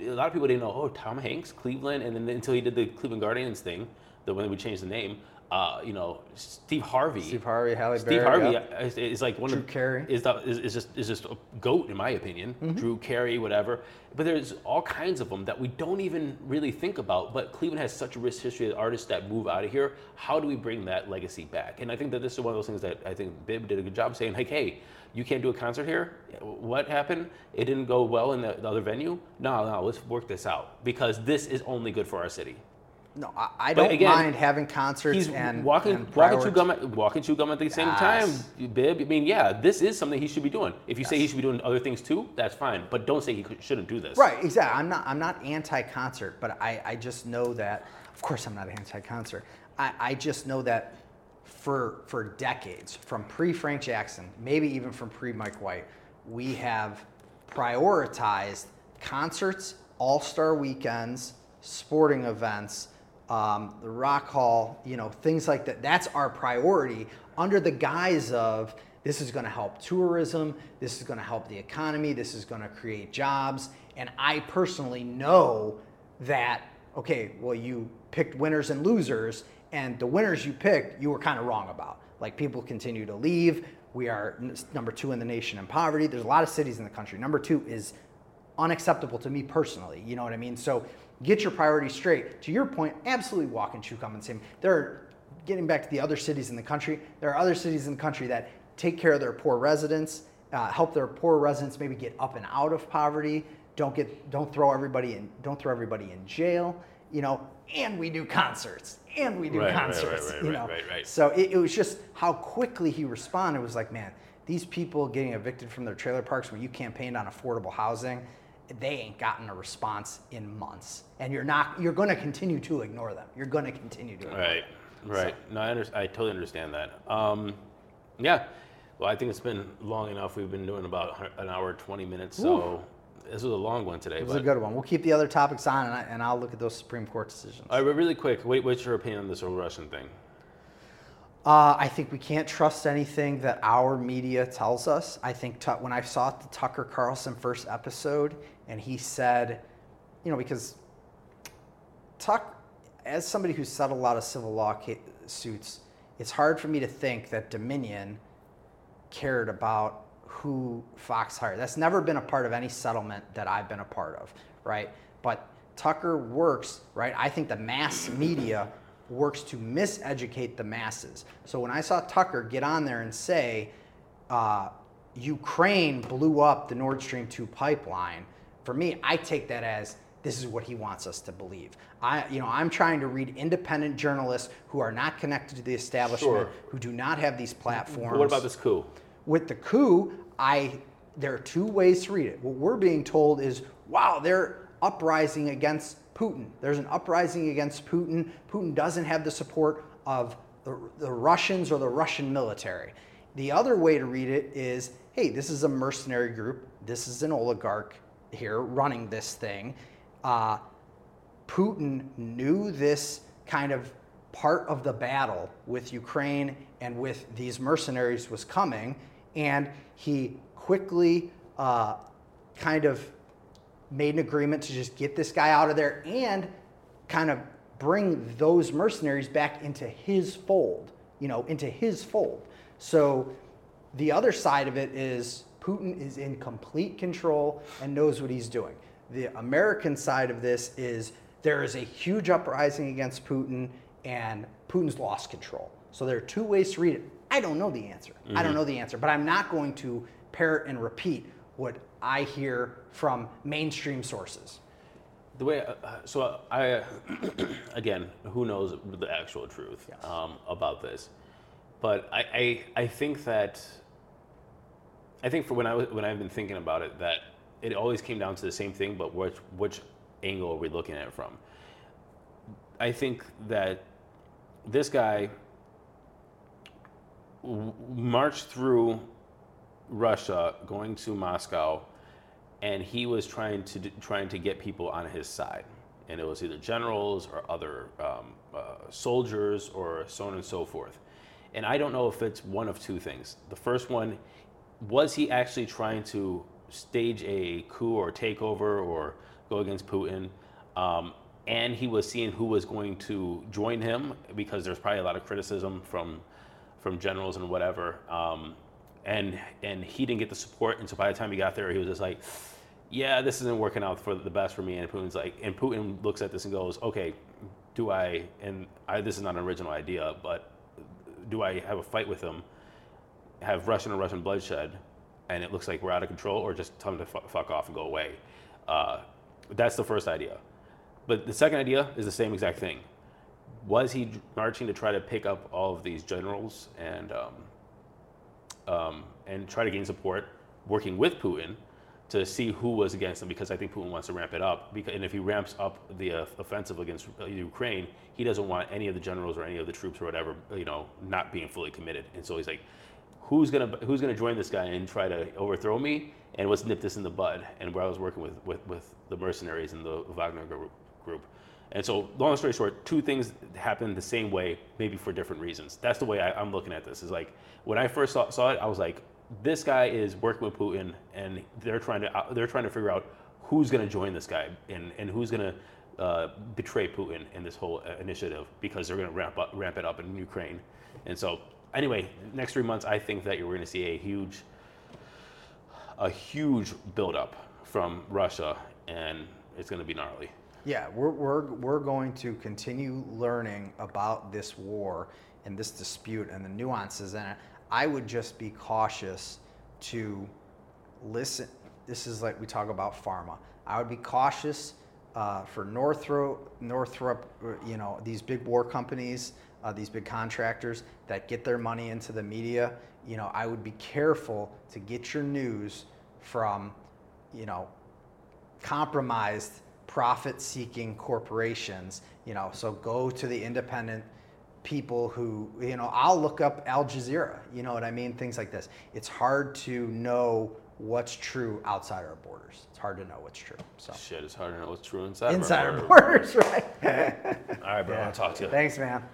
A lot of people didn't know oh Tom Hanks Cleveland and then until he did the Cleveland Guardians thing, the when we changed the name. Uh, you know Steve Harvey. Steve Harvey, Halle Berry. Steve Harvey yep. is, is like one Drew of Carey. is, the, is, is just is just a goat in my opinion. Drew Carey, whatever. But there's all kinds of them that we don't even really think about. But Cleveland has such a rich history of artists that move out of here. How do we bring that legacy back? And I think that this is one of those things that I think Bibb did a good job saying, like, hey, you can't do a concert here. What happened? It didn't go well in the, the other venue. No, no, let's work this out because this is only good for our city. No, I, I don't again, mind having concerts He's and walking, and walking chew gum, at, walking chew gum at the same Yes. time, Bibb. I mean, yeah, this is something he should be doing. If you say he should be doing other things too, that's fine. But don't say he shouldn't do this. Right, exactly. I'm not. I'm not anti-concert, but I, I just know that. Of course, I'm not anti-concert. I, I just know that for for decades, from pre Frank Jackson, maybe even from pre Mike White, we have prioritized concerts, All Star weekends, sporting events, um, the Rock Hall, you know, things like that. That's our priority under the guise of this is going to help tourism, this is going to help the economy, this is going to create jobs. And I personally know that, okay, well, you picked winners and losers, and the winners you picked, you were kind of wrong about. Like people continue to leave. We are number two in the nation in poverty. There's a lot of cities in the country. Number two is unacceptable to me personally. You know what I mean? So get your priorities straight. To your point, absolutely walk and chew same. There are getting back to the other cities in the country. There are other cities in the country that take care of their poor residents, uh, help their poor residents maybe get up and out of poverty. Don't get don't throw everybody in don't throw everybody in jail. You know, and we do concerts and we do Right, right, right, concerts. right, you know, so it, it was just how quickly he responded. It was like, man, these people getting evicted from their trailer parks when you campaigned on affordable housing, they ain't gotten a response in months. And you're not, you're going to continue to ignore them. You're going to continue to ignore Right. Right. No, I, under, I totally understand that. Um, yeah. Well, I think it's been long enough. We've been doing about an hour, 20 minutes. So this was a long one today. It was a good one. We'll keep the other topics on, and, I, and I'll look at those Supreme Court decisions. All right, but really quick, wait, what's your opinion on this whole Russian thing? Uh, I think we can't trust anything that our media tells us. I think Tu- when I saw the Tucker Carlson first episode, and he said, you know, because Tuck, as somebody who's settled a lot of civil law ca- suits, it's hard for me to think that Dominion cared about who Fox hired. That's never been a part of any settlement that I've been a part of, right? But Tucker works, right? I think the mass media works to miseducate the masses. So when I saw Tucker get on there and say, uh, Ukraine blew up the Nord Stream 2 pipeline, for me, I take that as this is what he wants us to believe. I, you know, I'm trying to read independent journalists who are not connected to the establishment, Sure. who do not have these platforms. But what about this coup? With the coup, I there are two ways to read it. What we're being told is, wow, they're uprising against Putin. There's an uprising against Putin. Putin doesn't have the support of the, the Russians or the Russian military. The other way to read it is, hey, this is a mercenary group. This is an oligarch here running this thing. Uh, Putin knew this kind of part of the battle with Ukraine and with these mercenaries was coming, and he quickly uh, kind of made an agreement to just get this guy out of there and kind of bring those mercenaries back into his fold, you know, into his fold. So the other side of it is Putin is in complete control and knows what he's doing. The American side of this is there is a huge uprising against Putin and Putin's lost control. So there are two ways to read it. I don't know the answer. I don't mm-hmm. know the answer, but I'm not going to parrot and repeat what I hear from mainstream sources. The way, uh, uh, so I, [clears throat] again, who knows the actual truth Yes. um, about this? But I, I, I think that, I think for when I was, when I've been thinking about it, that it always came down to the same thing, but which, which angle are we looking at it from? I think that this guy w- marched through Russia, going to Moscow, and he was trying to trying to get people on his side, and it was either generals or other um, uh, soldiers or so on and so forth. And I don't know if it's one of two things. The first one, was he actually trying to stage a coup or takeover or go against Putin? Um, and he was seeing who was going to join him because there's probably a lot of criticism from from generals and whatever. Um, and and he didn't get the support, and so by the time he got there, he was just like, "Yeah, this isn't working out for the best for me." And Putin's like, and Putin looks at this and goes, "Okay, do I?" And I, this is not an original idea, but do I have a fight with him, have Russian and Russian bloodshed, and it looks like we're out of control, or just tell him to fu- fuck off and go away? Uh, that's the first idea. But the second idea is the same exact thing. Was he marching to try to pick up all of these generals and um, um, and try to gain support, working with Putin to see who was against him? Because I think Putin wants to ramp it up. Because, and if he ramps up the uh, offensive against uh, Ukraine, he doesn't want any of the generals or any of the troops or whatever, you know, not being fully committed. And so he's like, who's gonna who's gonna join this guy and try to overthrow me? And let's nip this in the bud. And where I was working with with, with the mercenaries and the Wagner group group. And so, long story short, two things happened the same way, maybe for different reasons. That's the way I, I'm looking at this. Is like when I first saw, saw it, I was like, this guy is working with Putin, and they're trying to uh, they're trying to figure out who's going to join this guy and and who's going to uh, betray Putin in this whole uh, initiative because they're going to ramp up ramp it up in Ukraine. And so, anyway, next three months, I think that you're going to see a huge a huge buildup from Russia, and it's going to be gnarly. Yeah, we're, we're, we're going to continue learning about this war and this dispute and the nuances in it. I would just be cautious to listen. This is like we talk about pharma. I would be cautious uh, for Northrop, Northrop, uh, you know, these big war companies, uh, these big contractors that get their money into the media. You know, I would be careful to get your news from, you know, compromised profit-seeking corporations. You know, so go to the independent people who, you know, I'll look up Al Jazeera. You know what I mean? Things like this. It's hard to know what's true outside our borders. It's hard to know what's true. So Shit, it's hard to know what's true inside. inside our our border. borders, [laughs] right? All right, bro. I'll talk to you. Thanks, man.